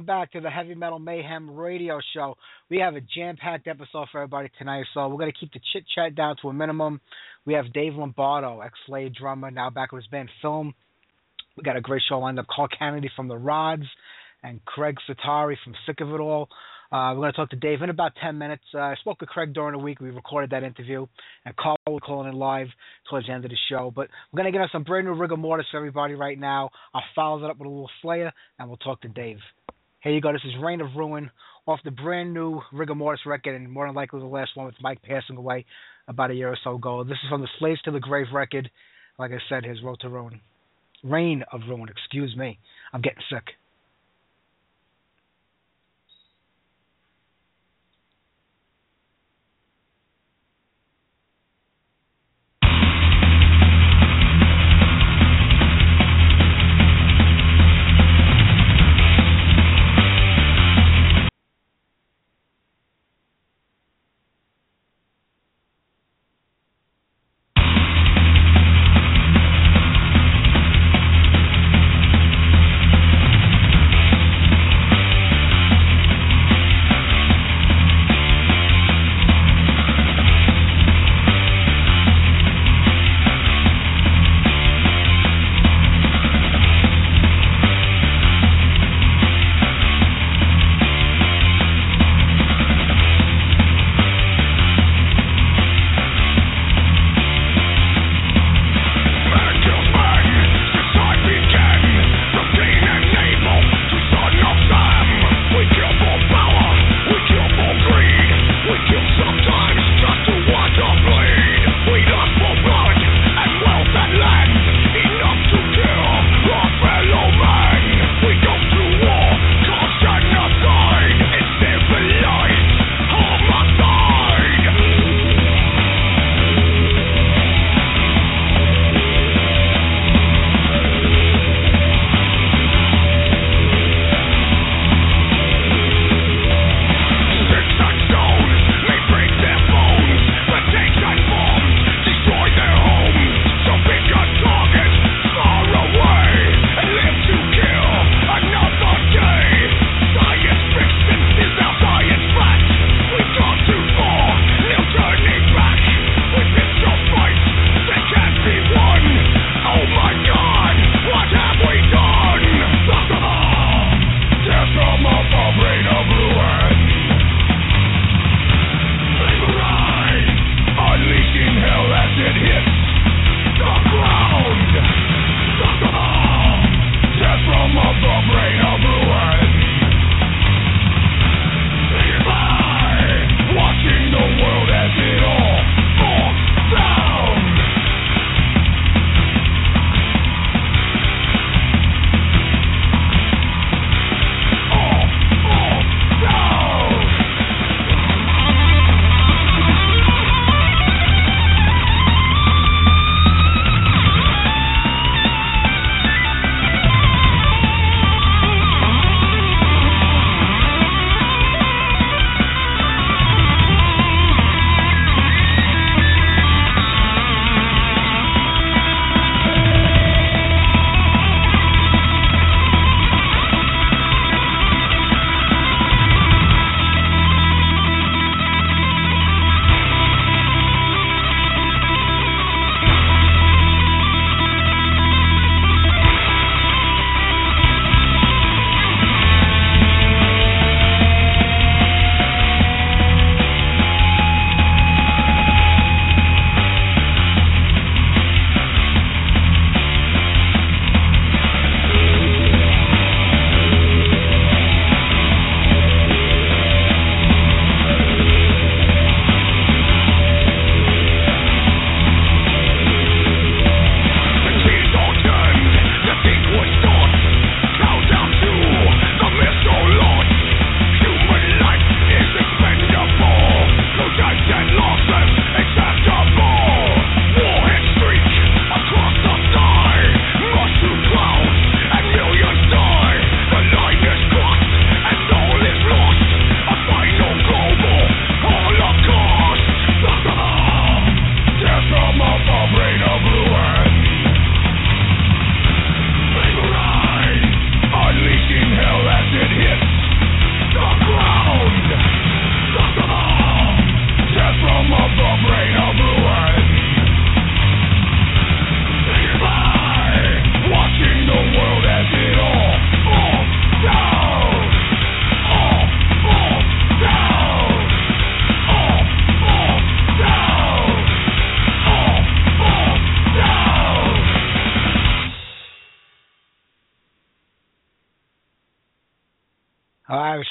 Welcome back to the Heavy Metal Mayhem Radio Show. We have a jam-packed episode for everybody tonight, so we're going to keep the chit chat down to a minimum. We have Dave Lombardo, ex-Slayer drummer, now back with his band Philm. We got a great show lined up. Carl Canedy from the Rods and Craig Setari from Sick of It All. Uh, we're going to talk to Dave in about 10 minutes. Uh, I spoke to Craig during the week. We recorded that interview, and Carl will call in live towards the end of the show. But we're going to get us some brand new rigor mortis for everybody right now. I'll follow that up with a little Slayer, and we'll talk to Dave. Here you go. This is Reign of Ruin off the brand new rigor mortis record, and more than likely the last one with Mike passing away about a year or so ago. This is from the Slaves to the Grave record. Like I said, his Road to Ruin. Reign of Ruin, excuse me. I'm getting sick.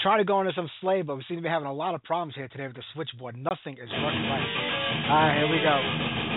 Trying to go into some sleigh, but we seem to be having a lot of problems here today with the switchboard. Nothing is working right. All right, here we go.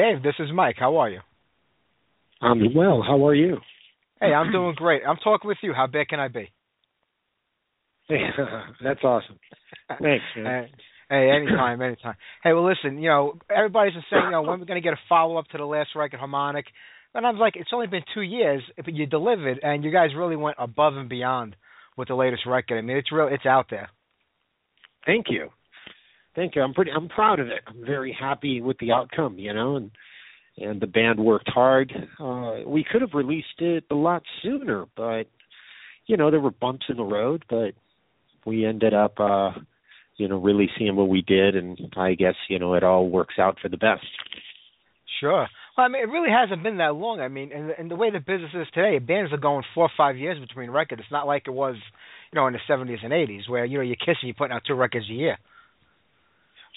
Dave, this is Mike. How are you? I'm well. How are you? Hey, I'm doing great. I'm talking with you. How big can I be? That's awesome. Thanks, man. Hey, anytime, anytime. Hey, well, listen, you know, everybody's just saying, you know, when we're going to get a follow up to the last record, Harmonic. And I was like, it's only been two years, but you delivered, and you guys really went above and beyond with the latest record. I mean, it's real, it's out there. Thank you, thank you. I'm pretty, I'm proud of it. I'm very happy with the outcome, you know, and and the band worked hard. Uh, we could have released it a lot sooner, but you know, there were bumps in the road, but we ended up, uh, you know, really seeing what we did, and I guess you know it all works out for the best. Sure. Well, I mean, it really hasn't been that long. I mean, and, and the way the business is today, bands are going four or five years between records. It's not like it was, you know, in the '70s and '80s where you know you're kissing, you're putting out two records a year.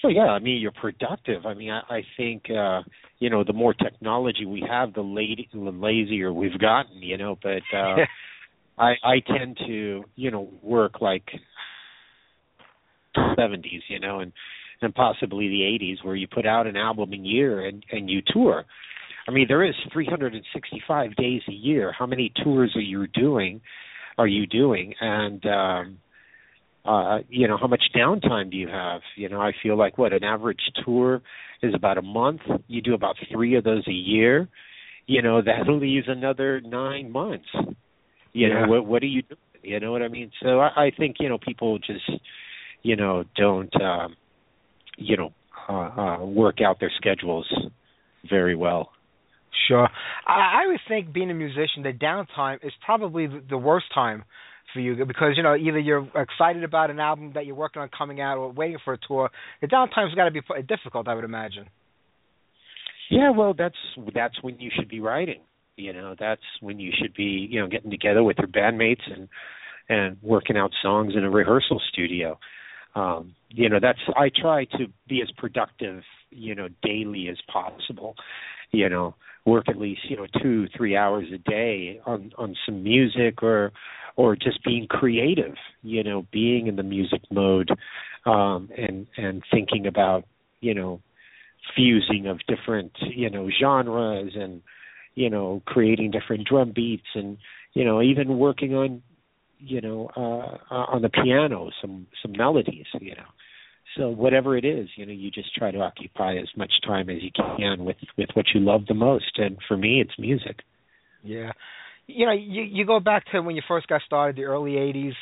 Well, yeah, I mean, you're productive. I mean, I, I think uh, you know the more technology we have, the, lady, the lazier we've gotten. You know, but uh, I I tend to you know work like 70s, you know, and and possibly the 80s, where you put out an album a year and and you tour. I mean, there is 365 days a year. How many tours are you doing? Are you doing? And um, uh, you know, how much downtime do you have? You know, I feel like what an average tour is about a month. You do about three of those a year. You know, that leaves another nine months. You yeah. know, what what are you doing? You know what I mean? So I, I think you know people just you know don't um, you know uh, uh, work out their schedules very well. Sure, I, I would think being a musician, the downtime is probably the worst time for you because you know either you're excited about an album that you're working on coming out or waiting for a tour. The downtime's got to be difficult, I would imagine. Yeah, well, that's that's when you should be writing. You know, that's when you should be you know getting together with your bandmates and and working out songs in a rehearsal studio. Um, you know, that's I try to be as productive you know daily as possible. You know, work at least you know two three hours a day on on some music or or just being creative you know being in the music mode um and and thinking about you know fusing of different you know genres and you know creating different drum beats and you know even working on you know uh on the piano some some melodies you know. So whatever it is you know you just try to occupy as much time as you can with with what you love the most. And for me it's music. Yeah you know, you you go back to when you first got started, the early '80s.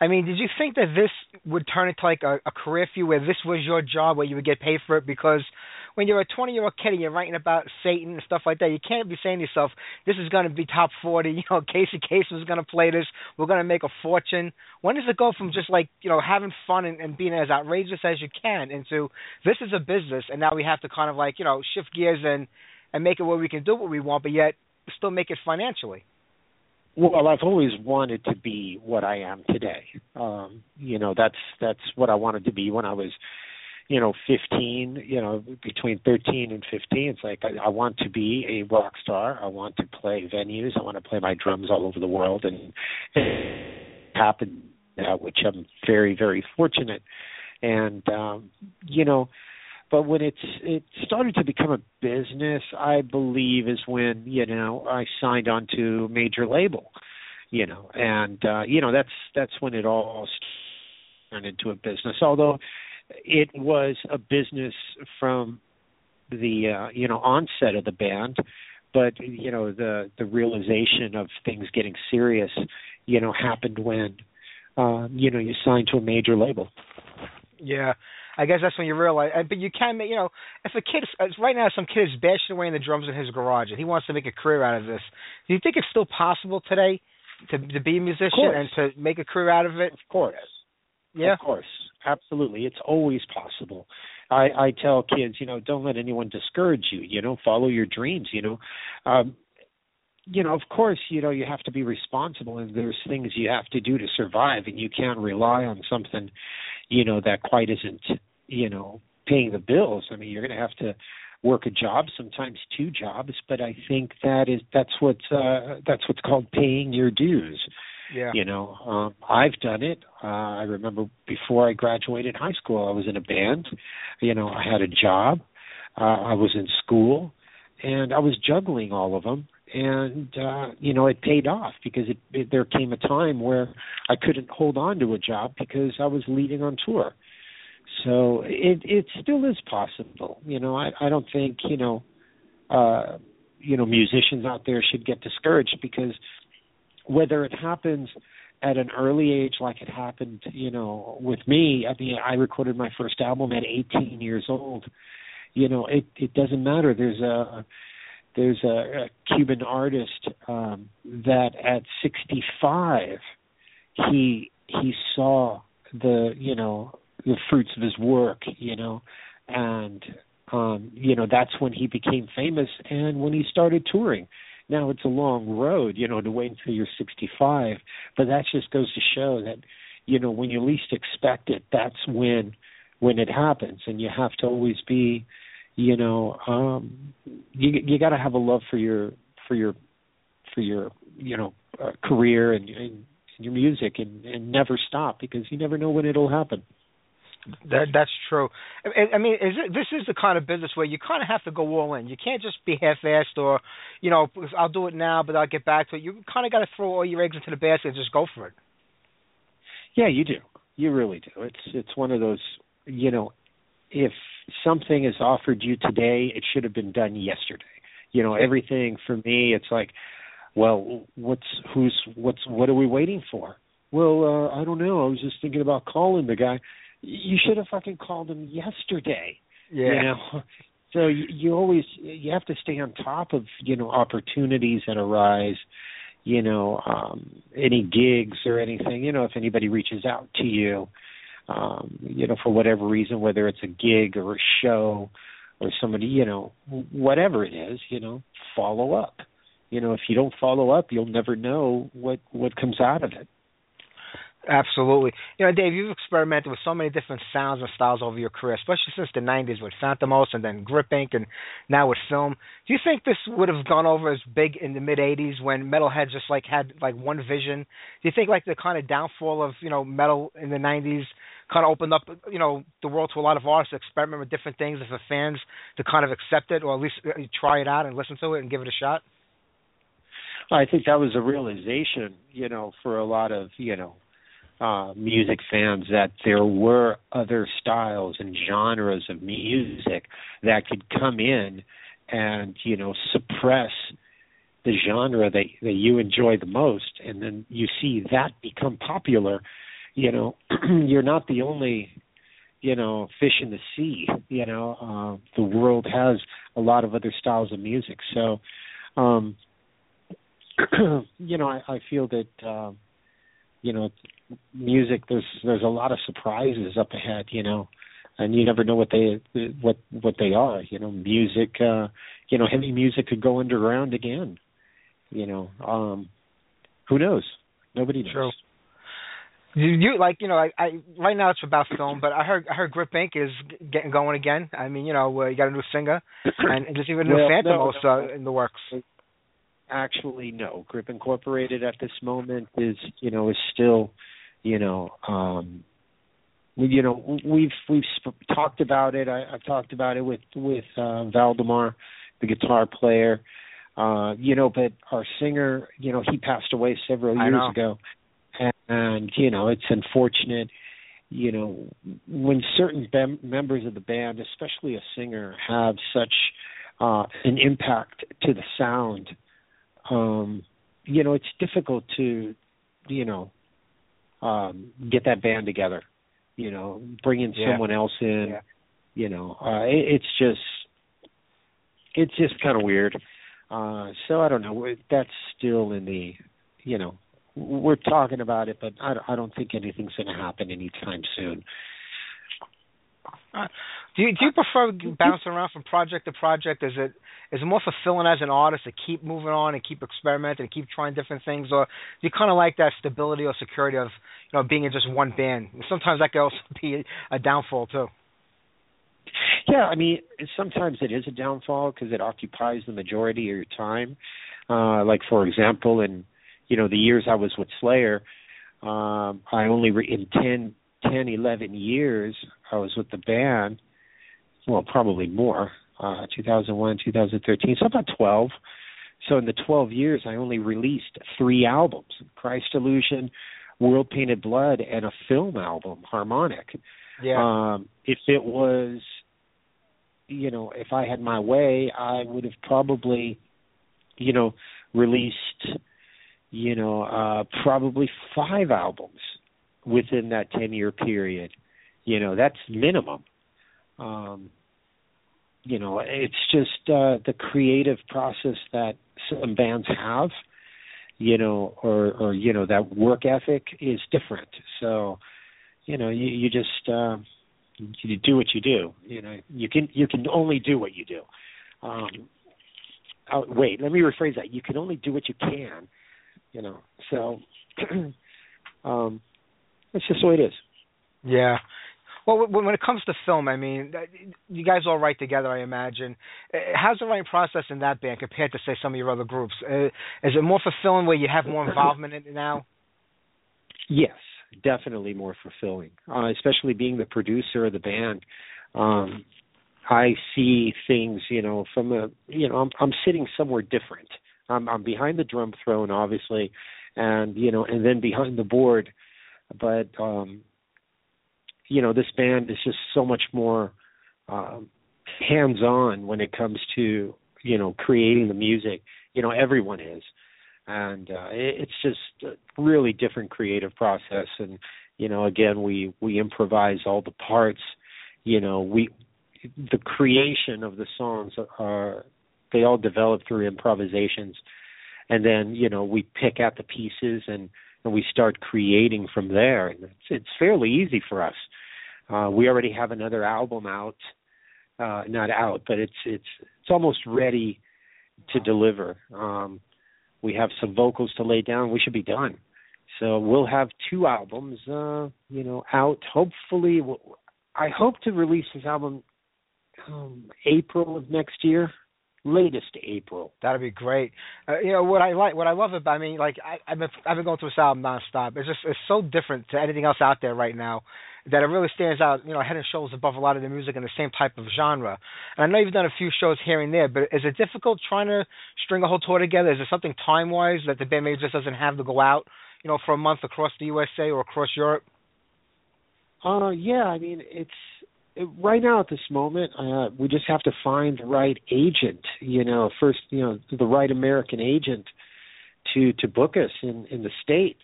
I mean, did you think that this would turn into like a, a career for you, where this was your job, where you would get paid for it? Because when you're a 20 year old kid and you're writing about Satan and stuff like that, you can't be saying to yourself, "This is going to be top 40." You know, Casey Kasem is going to play this. We're going to make a fortune. When does it go from just like you know having fun and, and being as outrageous as you can into this is a business, and now we have to kind of like you know shift gears and and make it where we can do what we want, but yet still make it financially? Well, I've always wanted to be what I am today. Um, you know, that's that's what I wanted to be when I was, you know, 15. You know, between 13 and 15, it's like I, I want to be a rock star. I want to play venues. I want to play my drums all over the world, and it happened now, which I'm very very fortunate. And um, you know, but when it's it started to become a business i believe is when you know i signed on to a major label you know. And uh you know that's that's when it all turned into a business. Although it was a business from the uh you know onset of the band but you know the the realization of things getting serious you know happened when um you know you signed to a major label. Yeah I guess that's when you realize. But you can, you know, if a kid right now, some kid is bashing away in the drums in his garage, and he wants to make a career out of this. Do you think it's still possible today to to be a musician and to make a career out of it? Of course. Yeah. Of course. Absolutely. It's always possible. I I tell kids, you know, don't let anyone discourage you. You know, follow your dreams. You know, um, you know, of course, you know, you have to be responsible and there's things you have to do to survive and you can't rely on something, you know, that quite isn't, you know, paying the bills. I mean, you're going to have to work a job, sometimes two jobs, but I think that is that's what's uh that's what's called paying your dues. Yeah. You know, um I've done it. Uh I remember before I graduated high school, I was in a band. You know, I had a job. Uh I was in school and I was juggling all of them, and uh, you know it paid off because it, it there came a time where I couldn't hold on to a job because I was leaving on tour. So it it still is possible. You know, I I don't think you know uh you know musicians out there should get discouraged because whether it happens at an early age like it happened you know with me i mean i recorded my first album at 18 years old you know it it doesn't matter there's a there's a, a cuban artist um that at 65 he he saw the you know the fruits of his work you know? And um you know that's when he became famous and when he started touring. Now it's a long road you know to wait until you're 65 but that just goes to show that you know when you least expect it that's when when it happens. And you have to always be you know um you you got to have a love for your for your for your you know uh, career and, and your music and and never stop because you never know when it'll happen That that's true. I, I mean, is it, this is the kind of business where you kind of have to go all in. You can't just be half-assed or, you know, I'll do it now, but I'll get back to it. You kind of got to throw all your eggs into the basket and just go for it. Yeah, you do. You really do. It's it's one of those, you know, if something is offered you today, it should have been done yesterday. You know, everything for me, it's like, well, what's who's what's what are we waiting for? Well, uh, I don't know. I was just thinking about calling the guy. You should have fucking called him yesterday. Yeah. You know, so you, you always you have to stay on top of you know opportunities that arise. You know, um, any gigs or anything. You know, if anybody reaches out to you, um, you know, for whatever reason, whether it's a gig or a show or somebody, you know, whatever it is, you know, follow up. You know, if you don't follow up, you'll never know what what comes out of it. Absolutely. You know, Dave, you've experimented with so many different sounds and styles over your career, especially since the 90s with Fantômas and then Grip Inc. and now with Philm. Do you think this would have gone over as big in the mid 80s when metalhead just like had like one vision? Do you think like the kind of downfall of, you know, metal in the 90s kind of opened up, you know, the world to a lot of artists to experiment with different things for fans to kind of accept it or at least uh, try it out and listen to it and give it a shot? I think that was a realization, you know, for a lot of, you know, uh, music fans that there were other styles and genres of music that could come in and you know suppress the genre that that you enjoy the most. And then you see that become popular you know you're not the only you know fish in the sea you know uh the world has a lot of other styles of music. So um you know i i feel that um you know music there's there's a lot of surprises up ahead you know and you never know what they what what they are you know music uh you know heavy music could go underground again you know um who knows nobody knows True. You, you like you know I, I right now it's about Philm, but I heard I heard Grip Inc is getting going again. I mean you know uh, you got a new singer and there's even a new Well, Fantômas no, no. uh, in the works. Actually no. Grip incorporated at this moment is you know is still you know um we, you know we've we've sp- talked about it. I, i've talked about it with with uh Waldemar the guitar player. Uh you know but our singer you know he passed away several years ago. And, and you know it's unfortunate you know when certain bem- members of the band especially a singer have such uh an impact to the sound um you know it's difficult to you know um get that band together you know bring in Yeah. someone else in Yeah. you know uh it, it's just it's just kind of weird uh so i don't know that's still in the you know we're talking about it but i I don't think anything's going to happen anytime soon Do you do you prefer bouncing around from project to project? Is it is it more fulfilling as an artist to keep moving on and keep experimenting and keep trying different things, or do you kind of like that stability or security of you know being in just one band? Sometimes that can also be a downfall too. Yeah, I mean, sometimes it is a downfall because it occupies the majority of your time. Uh, like for example, in you know the years I was with Slayer, um, I only re- in ten, ten, eleven years I was with the band. Well, probably more. uh, 2001, 2013, so about 12. So in the 12 years, I only released three albums: Christ Illusion, World Painted Blood, and a Philm album, Harmonic. Yeah. Um, if it was, you know, if I had my way, I would have probably, you know, released, you know, uh, probably five albums within that 10 year period. You know, that's minimum. Um, you know, it's just uh, the creative process that some bands have, you know, or or you know that work ethic is different. So, you know, you you just uh, you do what you do. You know, you can you can only do what you do. Um, oh, wait, let me rephrase that. You can only do what you can. You know, so um, that's just the way it is. Yeah. Well, when it comes to Philm, I mean, you guys all write together, I imagine. Uh, How's the writing process in that band compared to, say, some of your other groups? Uh, is it more fulfilling where you have more involvement in it now? Yes, definitely more fulfilling, uh, especially being the producer of the band. Um, I see things, you know, from a, you know, I'm, I'm sitting somewhere different. I'm, I'm behind the drum throne, obviously, and you know, and then behind the board. But um, you know, this band is just so much more um, hands-on when it comes to you know creating the music. You know, everyone is, and uh, it, it's just a really different creative process. And you know, again, we we improvise all the parts. You know, we the creation of the songs are they all develop through improvisations and then you know we pick out the pieces and and we start creating from there. And it's it's fairly easy for us. Uh we already have another album out uh not out but it's it's it's almost ready to deliver. Um we have some vocals to lay down. We should be done. So we'll have two albums uh you know out. Hopefully i hope to release this album um april of next year latest April. That'd be great. Uh, you know what I like, what I love about. I mean, like I, I've been I've been going through this album nonstop. It's just it's so different to anything else out there right now that it really stands out. You know, head and shoulders above a lot of the music in the same type of genre. And I know you've done a few shows here and there, but is it difficult trying to string a whole tour together? Is there something time wise that the band maybe just doesn't have to go out, you know, for a month across the USA or across Europe? Uh, yeah. I mean, it's right now at this moment, uh, we just have to find the right agent. You know, first, you know, the right American agent to to book us in in the states.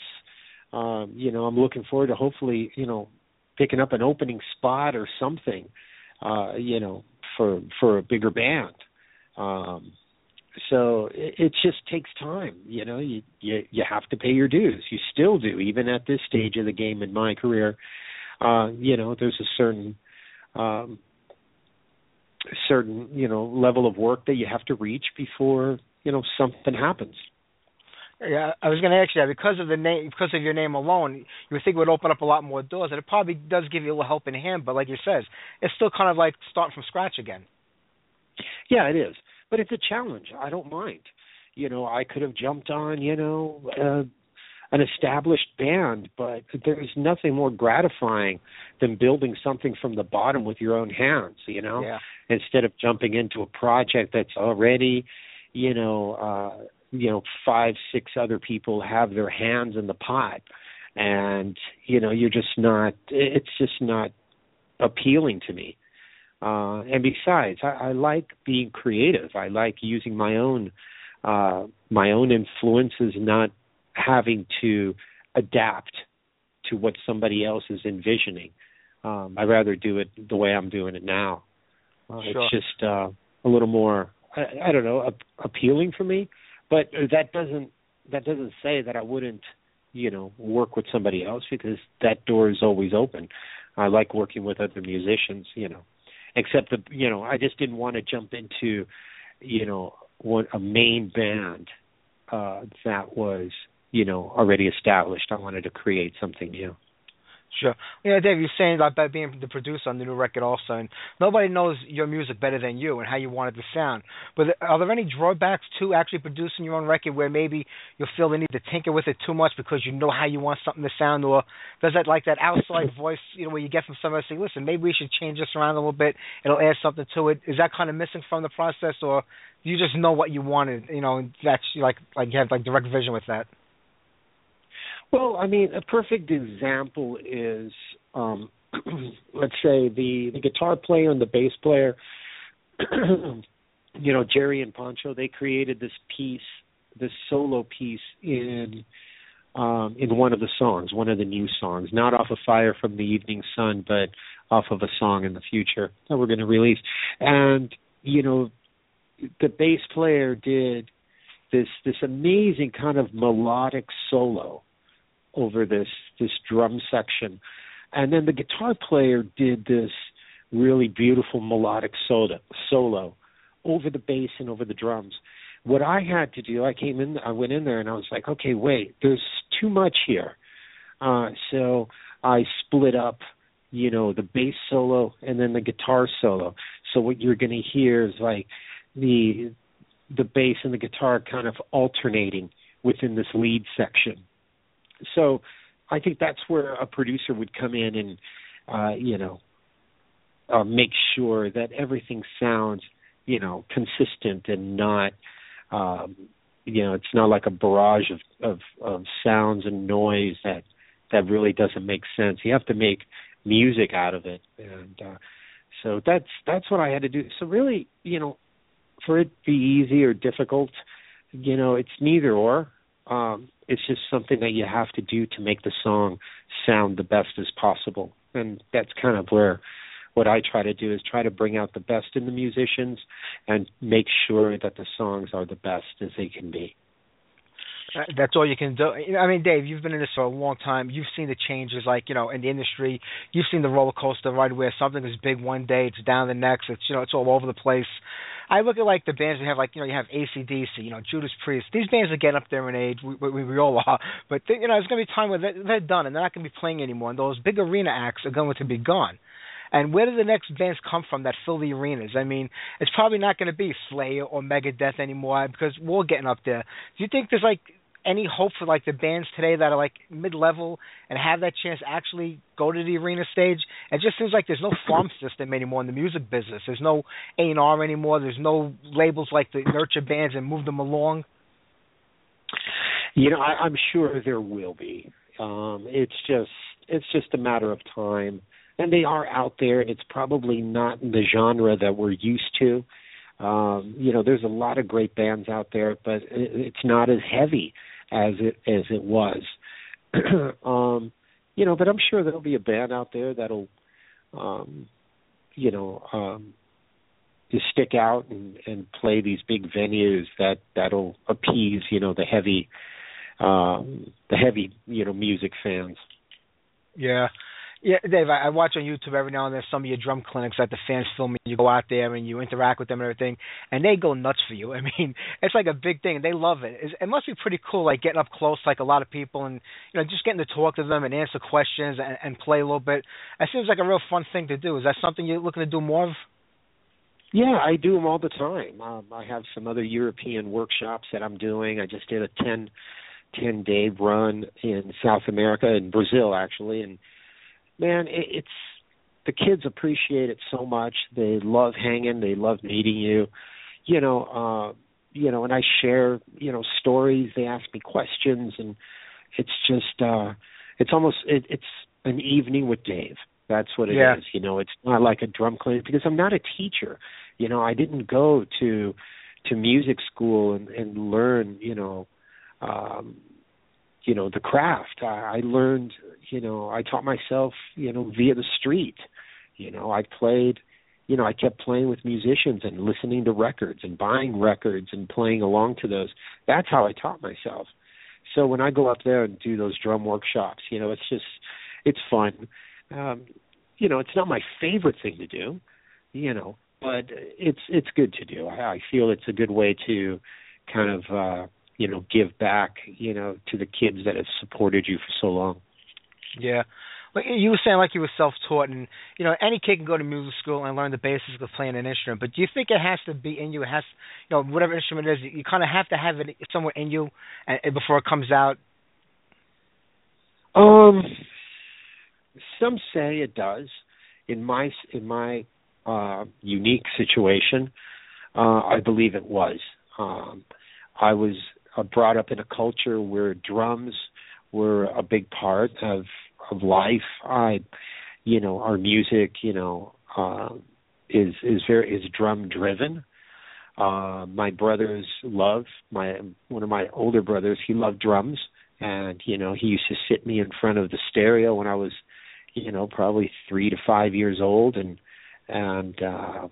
Um, you know, I'm looking forward to hopefully, you know, picking up an opening spot or something. Uh, you know, for for a bigger band. Um, so it, it just takes time. You know, you you you have to pay your dues. You still do, even at this stage of the game in my career. Uh, you know, there's a certain um, certain you know level of work that you have to reach before you know something happens. Yeah, I was going to ask you that because of the name, because of your name alone, you would think it would open up a lot more doors, and it probably does give you a little help in hand. But like you says, it's still kind of like starting from scratch again. Yeah, it is, but it's a challenge. I don't mind. You know, I could have jumped on, you know, uh, an established band, but there's nothing more gratifying than building something from the bottom with your own hands, you know, Yeah. instead of jumping into a project that's already, you know, uh, you know, five, six other people have their hands in the pot, and you know, you're just not. It's just not appealing to me. Uh, and besides, I, I like being creative. I like using my own uh, my own influences, not having to adapt to what somebody else is envisioning. Um, I'd rather do it the way I'm doing it now. Uh, Sure. It's just uh, a little more, I, I don't know, a- appealing for me. But that doesn't that doesn't say that I wouldn't, you know, work with somebody else because that door is always open. I like working with other musicians, you know. Except the, you know, I just didn't want to jump into, you know, one a main band uh that was you know already established i wanted to create something new Sure. Yeah, Dave, you're saying about being the producer on the new record also, and nobody knows your music better than you and how you want it to sound. But are there any drawbacks to actually producing your own record where maybe you feel the need to tinker with it too much because you know how you want something to sound, or does that like that outside voice, you know, where you get from somebody saying, "Listen, maybe we should change this around a little bit. It'll add something to it." Is that kind of missing from the process, or do you just know what you wanted? You know, and that's like like you have like direct vision with that. Well, I mean, a perfect example is, um, let's say the the guitar player and the bass player. you know, Jerry and Pancho, they created this piece, this solo piece in um, in one of the songs, one of the new songs, not off of Fire from the Evening Sun, but off of a song in the future that we're going to release. And you know, the bass player did this this amazing kind of melodic solo over this this drum section, and then the guitar player did this really beautiful melodic solo over the bass and over the drums. What I had to do, I came in, I went in there, and I was like, okay, wait, there's too much here. Uh, so I split up, you know, the bass solo and then the guitar solo. So what you're going to hear is like the the bass and the guitar kind of alternating within this lead section so I think that's where a producer would come in and uh, you know uh, make sure that everything sounds you know consistent and not um, you know it's not like a barrage of, of of sounds and noise that that really doesn't make sense. You have to make music out of it, and uh, so that's that's what I had to do. So really, you know, for it to be easy or difficult, you know, it's neither or. Um, it's just something that you have to do to make the song sound the best as possible and that's kind of where what I try to do is try to bring out the best in the musicians and make sure that the songs are the best as they can be. Uh, that's all you can do. I mean, Dave, you've been in this for a long time. You've seen the changes, like you know, in the industry. You've seen the roller coaster ride where something is big one day, it's down the next. It's you know, it's all over the place. I look at like the bands that have like you know you have ACDC, you know Judas Priest. These bands are getting up there in age. We, we, we all are, but they, you know there's going to be a time where they're, they're done and they're not going to be playing anymore. And those big arena acts are going to be gone. And where do the next bands come from that fill the arenas? I mean, it's probably not going to be Slayer or Megadeth anymore because we're getting up there. Do you think there's like any hope for like the bands today that are like mid level and have that chance to actually go to the arena stage? It just seems like there's no farm system anymore in the music business. There's no A and R anymore. There's no labels like to nurture bands and move them along. You know, I, I'm sure there will be. Um, it's just it's just a matter of time, and they are out there, and it's probably not in the genre that we're used to. Um, you know, there's a lot of great bands out there, but it's not as heavy as it as it was. um, you know, but I'm sure there'll be a band out there that'll, um, you know, um, stick out and, and play these big venues that that'll appease, you know, the heavy, um, the heavy, you know, music fans. Yeah, yeah, Dave, I, I watch on YouTube every now and then some of your drum clinics that the fans film. You go out there and you interact with them and everything, and they go nuts for you. I mean, it's like a big thing. and They love it. It's, it must be pretty cool, like getting up close, like a lot of people, and you know, just getting to talk to them and answer questions and, and play a little bit. It seems like a real fun thing to do. Is that something you're looking to do more of? Yeah, I do them all the time. Um, I have some other European workshops that I'm doing. I just did a ten ten day run in South America in Brazil actually, and man, it, it's the kids appreciate it so much. They love hanging. They love meeting you. You know, uh, you know, and I share, you know, stories. They ask me questions, and it's just, uh, it's almost, it, it's an evening with Dave. That's what it yeah. is. You know, it's not like a drum clinic because I'm not a teacher. You know, I didn't go to to music school and, and learn, you know, um, you know the craft. I, I learned you know i taught myself you know via the street. You know i played you know i kept playing with musicians and listening to records and buying records and playing along to those. That's how i taught myself. So when i go up there and do those drum workshops you know it's just it's fun. Um you know it's not my favorite thing to do you know but it's it's good to do. I, I feel it's a good way to kind of uh you know give back you know to the kids that have supported you for so long yeah But you were saying like you were self-taught, and you know any kid can go to music school and learn the basics of playing an instrument. But do you think it has to be in you? It has, you know, whatever instrument it is, you kind of have to have it somewhere in you, and, and before it comes out. Um, some say it does. In my in my uh, unique situation, uh, I believe it was. Um, I was uh, brought up in a culture where drums were a big part of of life. I, you know, our music, you know, uh, is is very is drum driven. Uh, my brothers love my one of my older brothers. He loved drums, and you know, he used to sit me in front of the stereo when I was, you know, probably three to five years old, and and uh,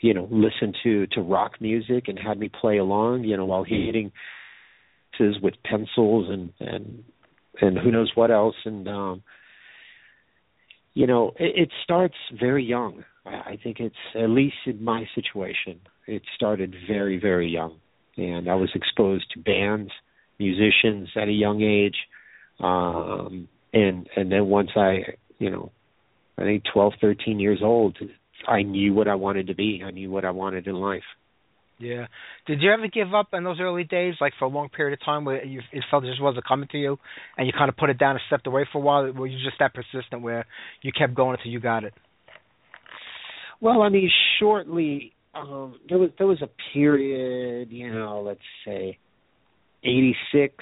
you know, listen to to rock music and had me play along, you know, while hitting with pencils and and and who knows what else. And um you know it, it starts very young. I think it's at least in my situation it started very very young. And i was exposed to bands musicians at a young age. Um and and then once i you know i think twelve thirteen years old i knew what i wanted to be i knew what i wanted in life yeah. Did you ever give up in those early days, like for a long period of time, where you it felt it just wasn't coming to you, and you kind of put it down and stepped away for a while? Were you just that persistent where you kept going until you got it? Well, I mean, shortly um, there was there was a period, you know, let's say '86,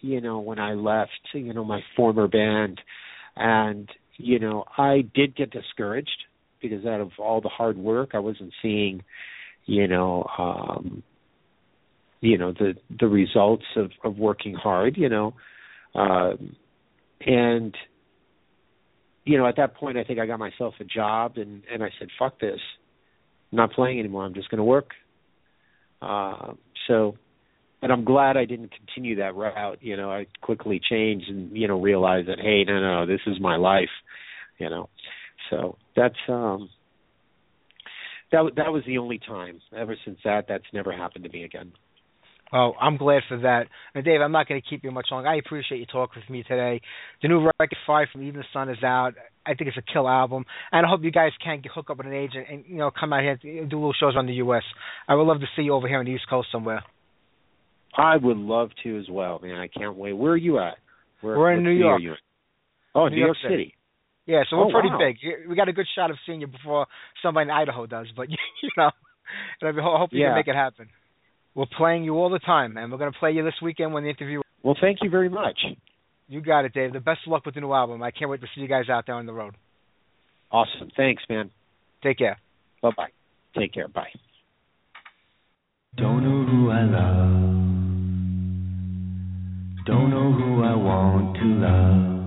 you know, when I left, you know, my former band, and you know, I did get discouraged because out of all the hard work, I wasn't seeing you know um you know the the results of of working hard you know. Um and you know at that point i think i got myself a job and and i said fuck this. I'm not playing anymore. I'm just going to work. Uh so and i'm glad i didn't continue that route you know. I quickly changed and you know realized that hey no no this is my life you know. So that's um that that was the only time. Ever since that, that's never happened to me again. Well, I'm glad for that. And Dave, I'm not going to keep you much longer. I appreciate you talking with me today. The new record, Five from Even the Sun, is out. I think it's a kill album, and I hope you guys can get, hook up with an agent and you know come out here and do little shows around the U.S. I would love to see you over here on the East Coast somewhere. I would love to as well, man. I can't wait. Where are you at? Where, We're in New York. Oh, New New York, York City. City. Yeah, so we're Oh, pretty wow. big. We got a good shot of seeing you before somebody in Idaho does, but you know, and I hope you Yeah. can make it happen. We're playing you all the time, and we're going to play you this weekend when the interview. Well, thank you very much. You got it, Dave. The best of luck with the new album. I can't wait to see you guys out there on the road. Awesome. Thanks, man. Take care. Bye bye. Take care. Bye. Don't know who I love. Don't know who I want to love.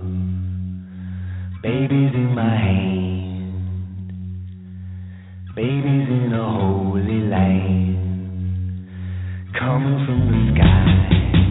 Baby's in my hand. babies in a holy land. Coming from the sky.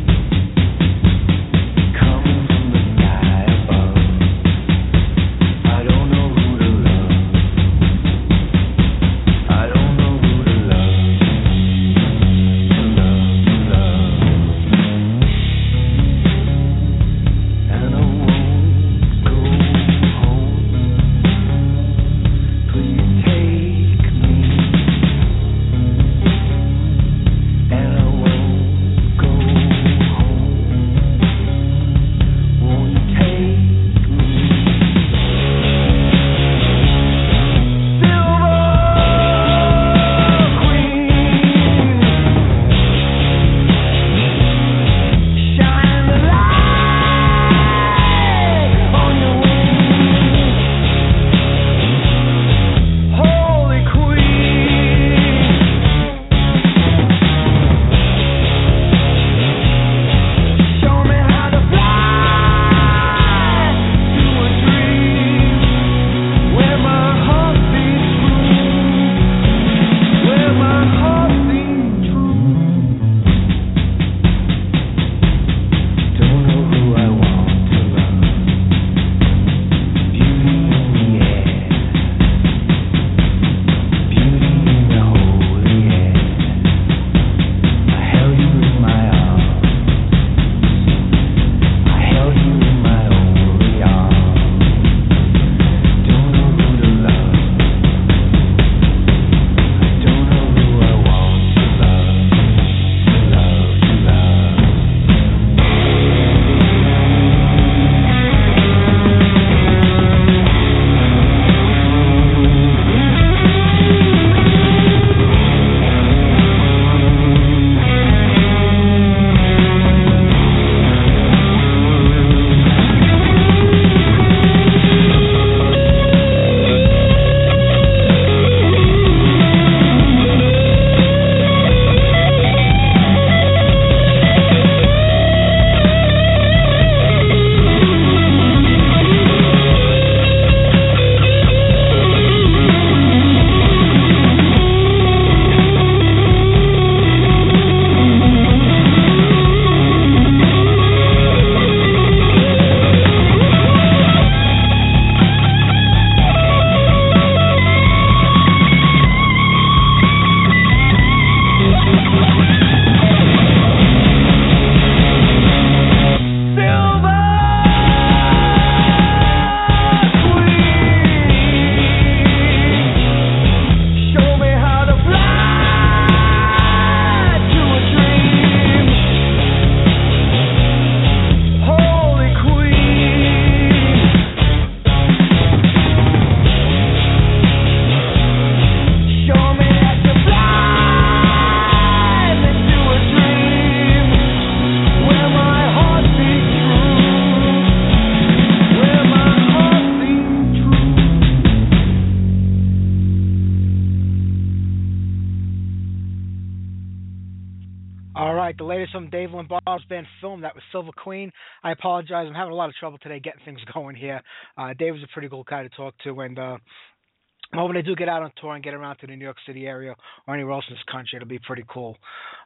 Queen. I apologize. I'm having a lot of trouble today getting things going here. Uh, Dave a pretty cool guy to talk to, and uh, well, when I do get out on tour and get around to the New York City area or anywhere else in this country, it'll be pretty cool.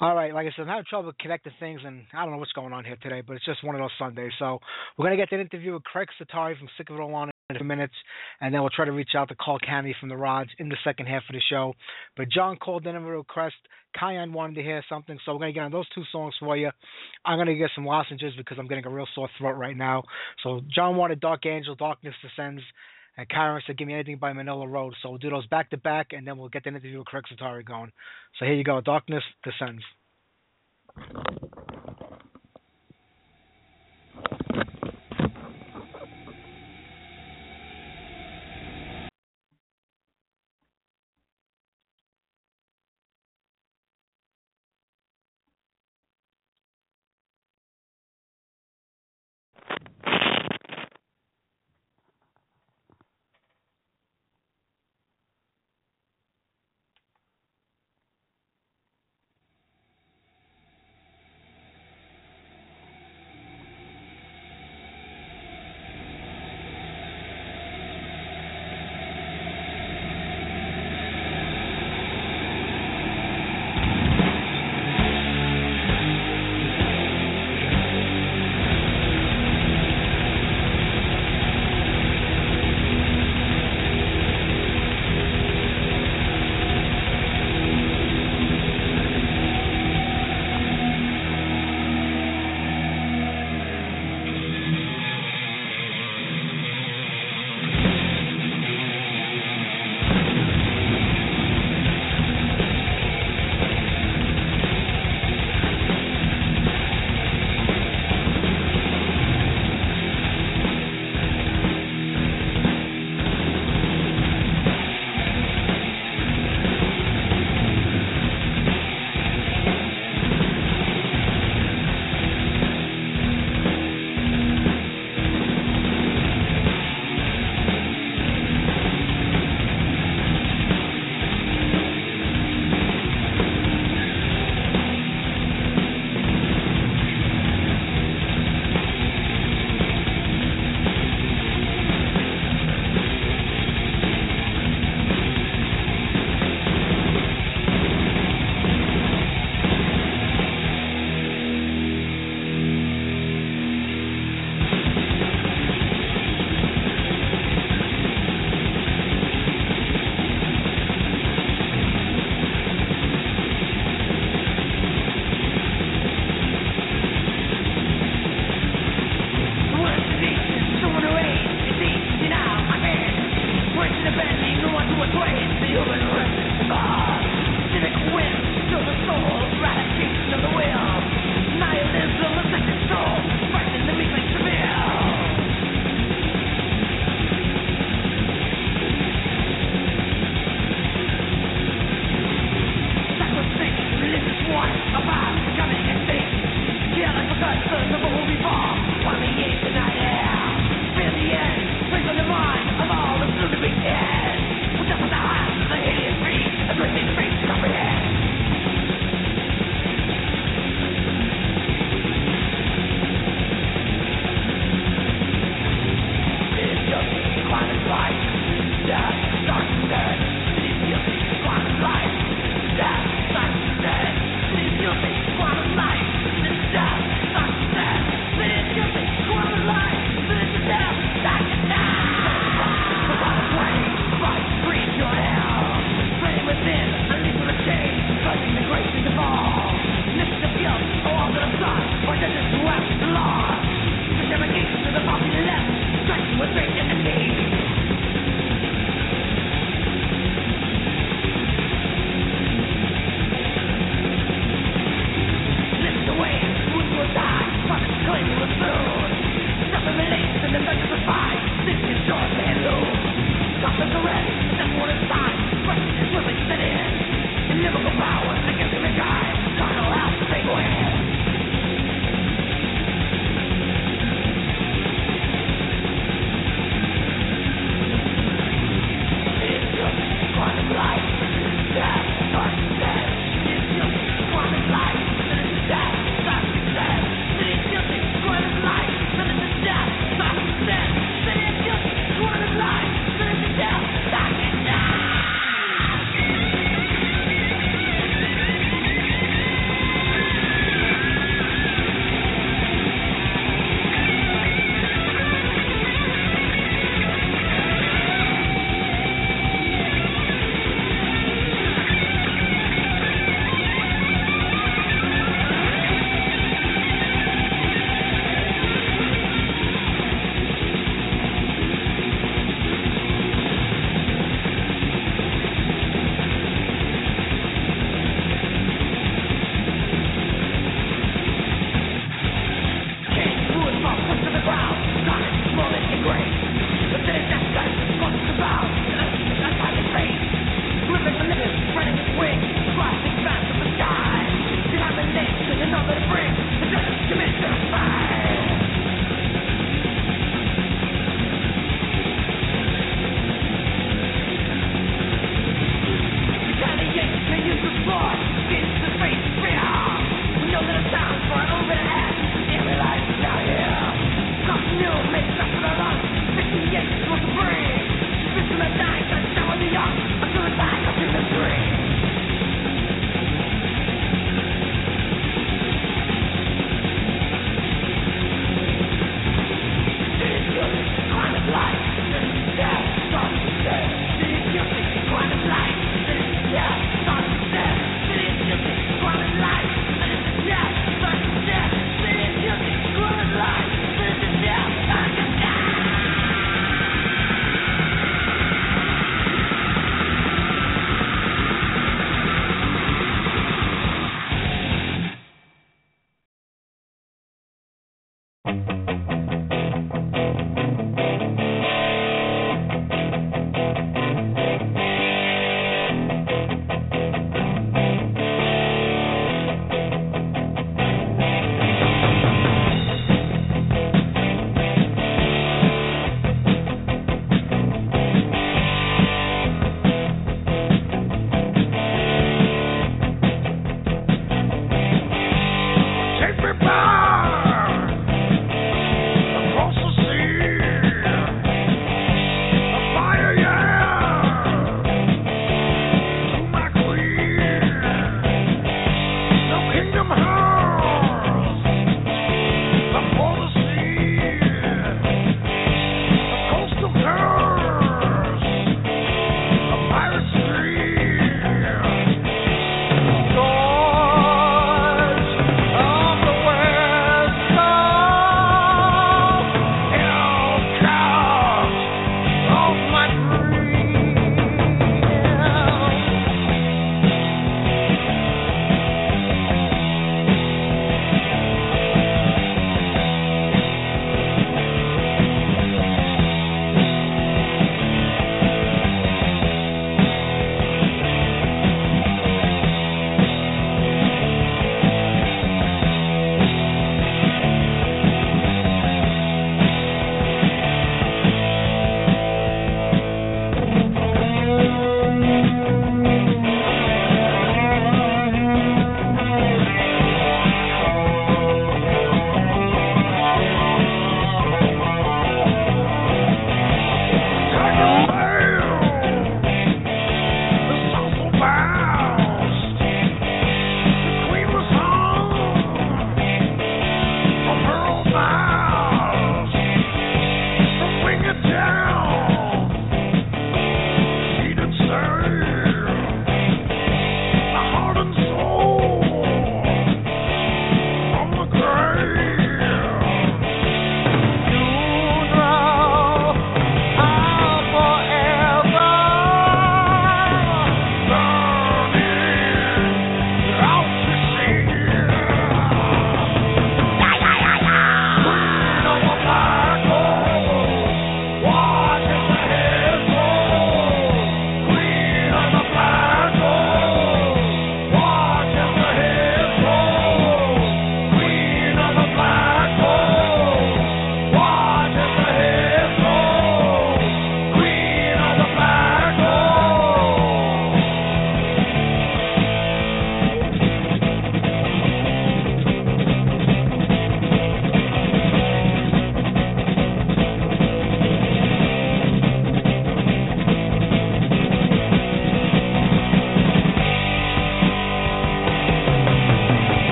All right, like I said, I'm having trouble connecting things, and I don't know what's going on here today, but it's just one of those Sundays. So we're gonna get that interview with Craig Setari from Sick of It All On in a few minutes, and then we'll try to reach out to Carl Canedy from the Rods in the second half of the show. But John called in a request. Kyan wanted to hear something, so we're gonna get on those two songs for you. I'm gonna get some lozenges because I'm getting a real sore throat right now. So John wanted Dark Angel, Darkness Descends. And Karen said, "Give me anything by Manilla Road." So we'll do those back to back, and then we'll get the interview with Craig Setari going. So here you go, Darkness Descends.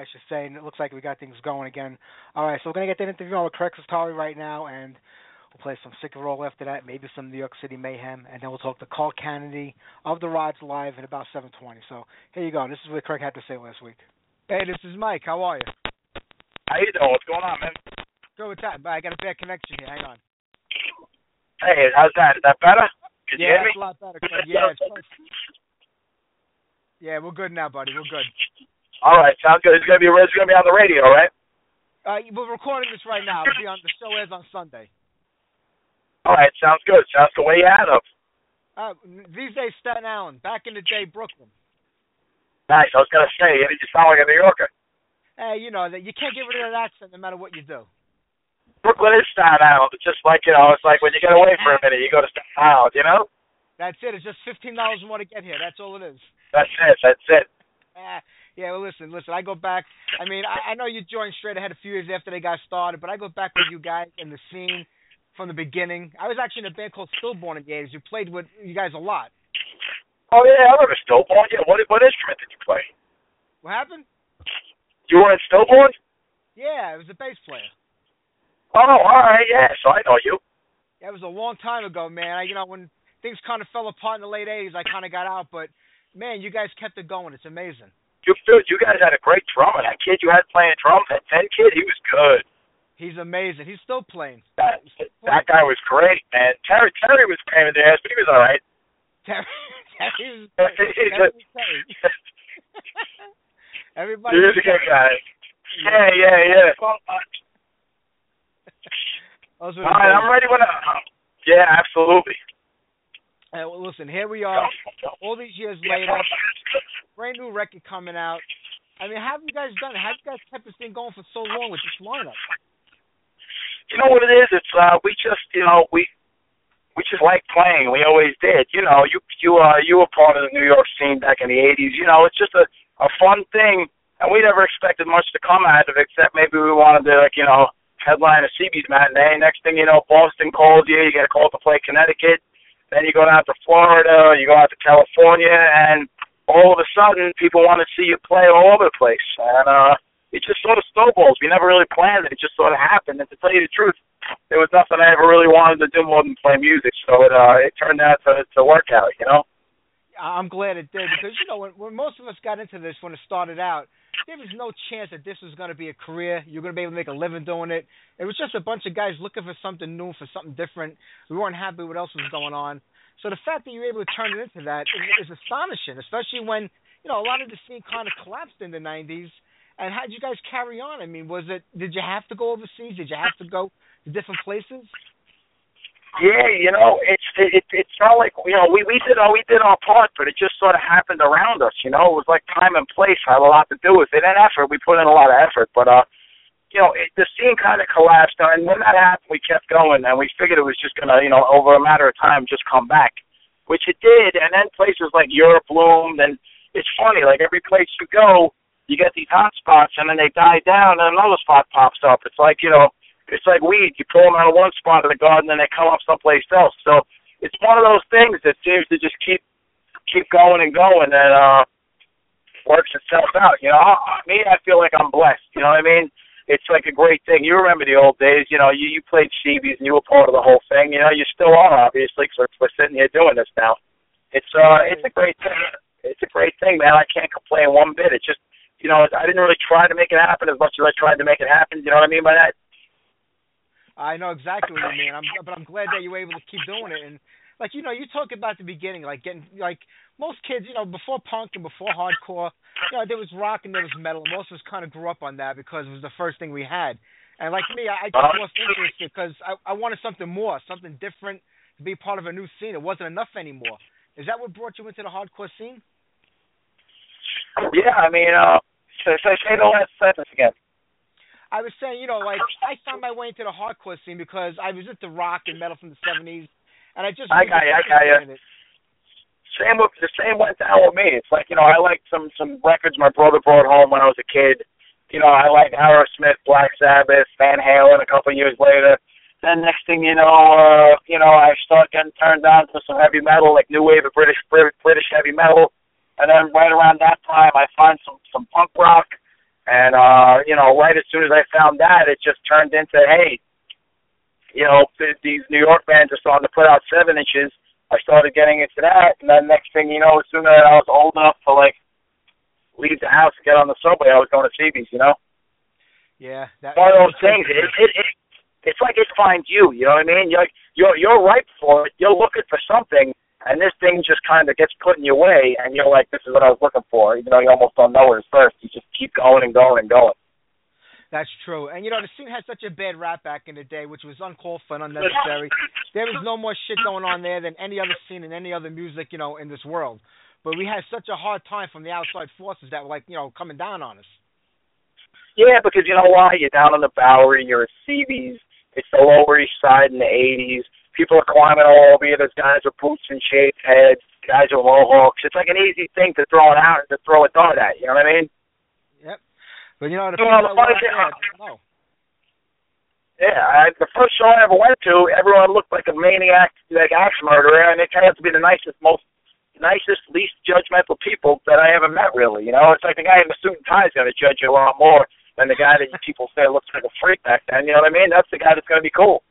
I should say. And it looks like we got things going again. All right, so we're gonna get that interview on with Craig Setari right now, and we'll play some Sick and Roll after that, maybe some New York City Mayhem, and then we'll talk to Carl Canedy of the Rods live at about 7:20. So here you go. This is what Craig had to say last week. Hey, this is Mike. How are you? How you doing? What's going on, man? Good with that. But I got a bad connection here. Hang on. Hey, how's that? Is that better? Can you yeah, hear me? it's a lot better. Craig. Yeah, it's yeah, we're good now, buddy. We're good. All right, sounds good. It's gonna be it's gonna be on the radio, right? Uh, we're recording this right now. It'll be on the show is on Sunday. All right, sounds good. Sounds the way you had them. Uh, these days, Staten Island. Back in the day, Brooklyn. Nice. I was gonna say, you just sound like a New Yorker. Hey, you know that you can't get rid of that accent no matter what you do. Brooklyn is Staten Island. It's just like you know, it's like when you get away for a minute, you go to Staten Island. You know, That's it. It's just fifteen dollars more to get here. That's all it is. that's it. That's it. Ah, yeah, well, listen, listen. I go back. I mean, I, I know you joined straight ahead a few years after they got started, but I go back with you guys in the scene from the beginning. I was actually in a band called Stillborn in the '80s. You played with you guys a lot. Oh yeah, I remember Stillborn. Yeah, what what instrument did you play? What happened? You were in Stillborn? Yeah, it was a bass player. Oh, all right, yeah. So I know you. Yeah, was a long time ago, man. I, you know, when things kind of fell apart in the late '80s, I kind of got out. But man, you guys kept it going. It's amazing. You dude, you guys had a great drummer. That kid you had playing drums, that ten kid, he was good. He's amazing. He's still playing. That that guy was great, man. Terry Terry was pain in the ass, but he was all right. Terry, Terry was, He's Terry a- was. Everybody. A good guy. Yeah, yeah, yeah. Uh, were All the. I'm ready when I. Yeah, absolutely. Uh, well, listen, here we are, all these years later, brand new record coming out. I mean, how have you guys done it? How have you guys kept this thing going for so long with this lineup? You know what it is? It's uh, we just, you know, we we just like playing. We always did. You know, you you uh you were part of the New York scene back in the '80s. You know, it's just a a fun thing, and we never expected much to come out of it, except maybe we wanted to, like, you know, headline a CB's matinee. Next thing you know, Boston calls you. You get a call to play Connecticut. Then you go down to Florida. You go out to California, and all of a sudden, people want to see you play all over the place. And uh, it just sort of snowballs. We never really planned it. It just sort of happened. And to tell you the truth, there was nothing I ever really wanted to do more than play music. So it uh, it turned out to to work out. You know. I'm glad it did because you know when, when most of us got into this when it started out, there was no chance that this was going to be a career. You're going to be able to make a living doing it. It was just a bunch of guys looking for something new, for something different. We weren't happy with what else was going on. So the fact that you were able to turn it into that is, is astonishing, especially when you know a lot of the scene kind of collapsed in the '90s. And how did you guys carry on? I mean, was it? Did you have to go overseas? Did you have to go to different places? Yeah, you know, it's it, it it's not like you know we we did our we did our part, but it just sort of happened around us. You know, it was like time and place had a lot to do with it, and effort. We put in a lot of effort, but uh, you know, it, the scene kind of collapsed, and when that happened, we kept going, and we figured it was just gonna, you know, over a matter of time, just come back, which it did, and then places like Europe bloomed, and it's funny, like every place you go, you get these hot spots, and then they die down, and another spot pops up. It's like you know it's like weed. You pull them out of one spot of the garden, and they come up someplace else. So it's one of those things that seems to just keep keep going and going, and uh, works itself out. You know, I, me, I feel like I'm blessed. You know what I mean? It's like a great thing. You remember the old days. You know, you you played CBs and you were part of the whole thing. You know, you still are obviously. So we're sitting here doing this now. It's uh, it's a great thing. It's a great thing, man. I can't complain one bit. It's just, you know, I didn't really try to make it happen as much as I tried to make it happen. You know what I mean by that? I know exactly what you mean. I'm, but I'm glad that you were able to keep doing it. And like you know, you talk about the beginning, like getting like most kids, you know, before punk and before hardcore, you know, there was rock and there was metal. And most of us kind of grew up on that because it was the first thing we had. And like me, I, I just lost interest because I, I wanted something more, something different to be part of a new scene. It wasn't enough anymore. Is that what brought you into the hardcore scene? Yeah, I mean, uh, say, say, the last sentence again. I was saying, you know, like I found my way into the hardcore scene because I was into rock and metal from the '70s, and I just I got you, I got you. it. Same with the same went down with me. It's like you know I liked some some records my brother brought home when I was a kid. You know I liked Aerosmith, Black Sabbath, Van Halen. A couple of years later, then next thing you know, uh, you know I start getting turned on to some heavy metal, like new wave of British British heavy metal. And then right around that time, I find some some punk rock. And uh, you know, right as soon as I found that, it just turned into, hey, you know, th- these New York bands are starting to put out seven inches. I started getting into that, and then next thing you know, as soon as I was old enough to like leave the house and get on the subway, I was going to CB's. You know, Yeah, that, one of those things. It, it, it it's like it finds you. You know what I mean? You're you're you're ripe for it. You're looking for something, and this thing just kind of gets put in your way, and you're like, this is what I was looking for. Even though you almost don't know where it's first, you just keep going and going and going. That's true. And you know, the scene had such a bad rap back in the day, which was uncalled for and unnecessary. there was no more shit going on there than any other scene in any other music, you know, in this world. But we had such a hard time from the outside forces that were like, you know, coming down on us. Yeah, because you know why? You're down on the Bowery, you're at CB's, it's the Lower East Side in the 80s. People are climbing all over you. There's guys with boots and shaved heads, guys with mohawks. It's like an easy thing to throw it out and to throw a dart at. You know what I mean? Yep. But you know, the You know, the funny thing- out there, no. Yeah, I, the first show I ever went to, everyone looked like a maniac, like axe murderer, and they turned out to be the nicest, most nicest, least judgmental people that I ever met. Really, you know, it's like the guy in the suit and tie is going to judge you a lot more than the guy that people say looks like a freak back then. You know what I mean? That's the guy that's going to be cool.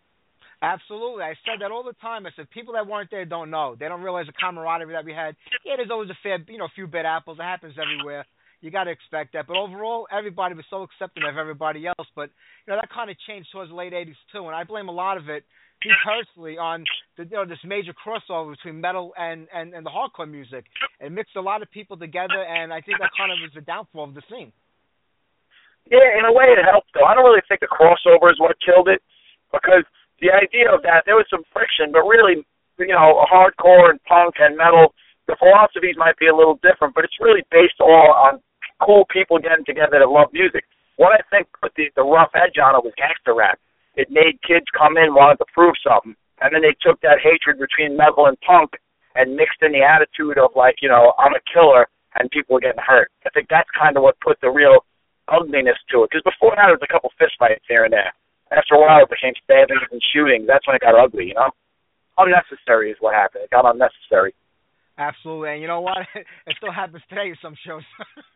Absolutely. I said that all the time. I said people that weren't there don't know. They don't realize the camaraderie that we had. Yeah, there's always a fair, you know, a few bad apples. It happens everywhere. You got to expect that. But overall, everybody was so accepting of everybody else. But you know, that kind of changed towards the late '80s too. And I blame a lot of it, me personally, on the, you know this major crossover between metal and and and the hardcore music. It mixed a lot of people together, and I think that kind of was the downfall of the scene. Yeah, in a way it helped though. I don't really think the crossover is what killed it because the idea of that there was some friction, but really, you know, hardcore and punk and metal, the philosophies might be a little different, but it's really based all on cool people getting together that love music. What I think put the the rough edge on it was gangster rap. It made kids come in wanting to prove something, and then they took that hatred between metal and punk and mixed in the attitude of like, you know, I'm a killer and people are getting hurt. I think that's kind of what put the real ugliness to it. Because before that, it was a couple fist fights here and there. After a while, it became stabbings and shootings. That's when it got ugly, you know? Unnecessary is what happened. It got unnecessary. Absolutely. And you know what? It still happens today with some shows.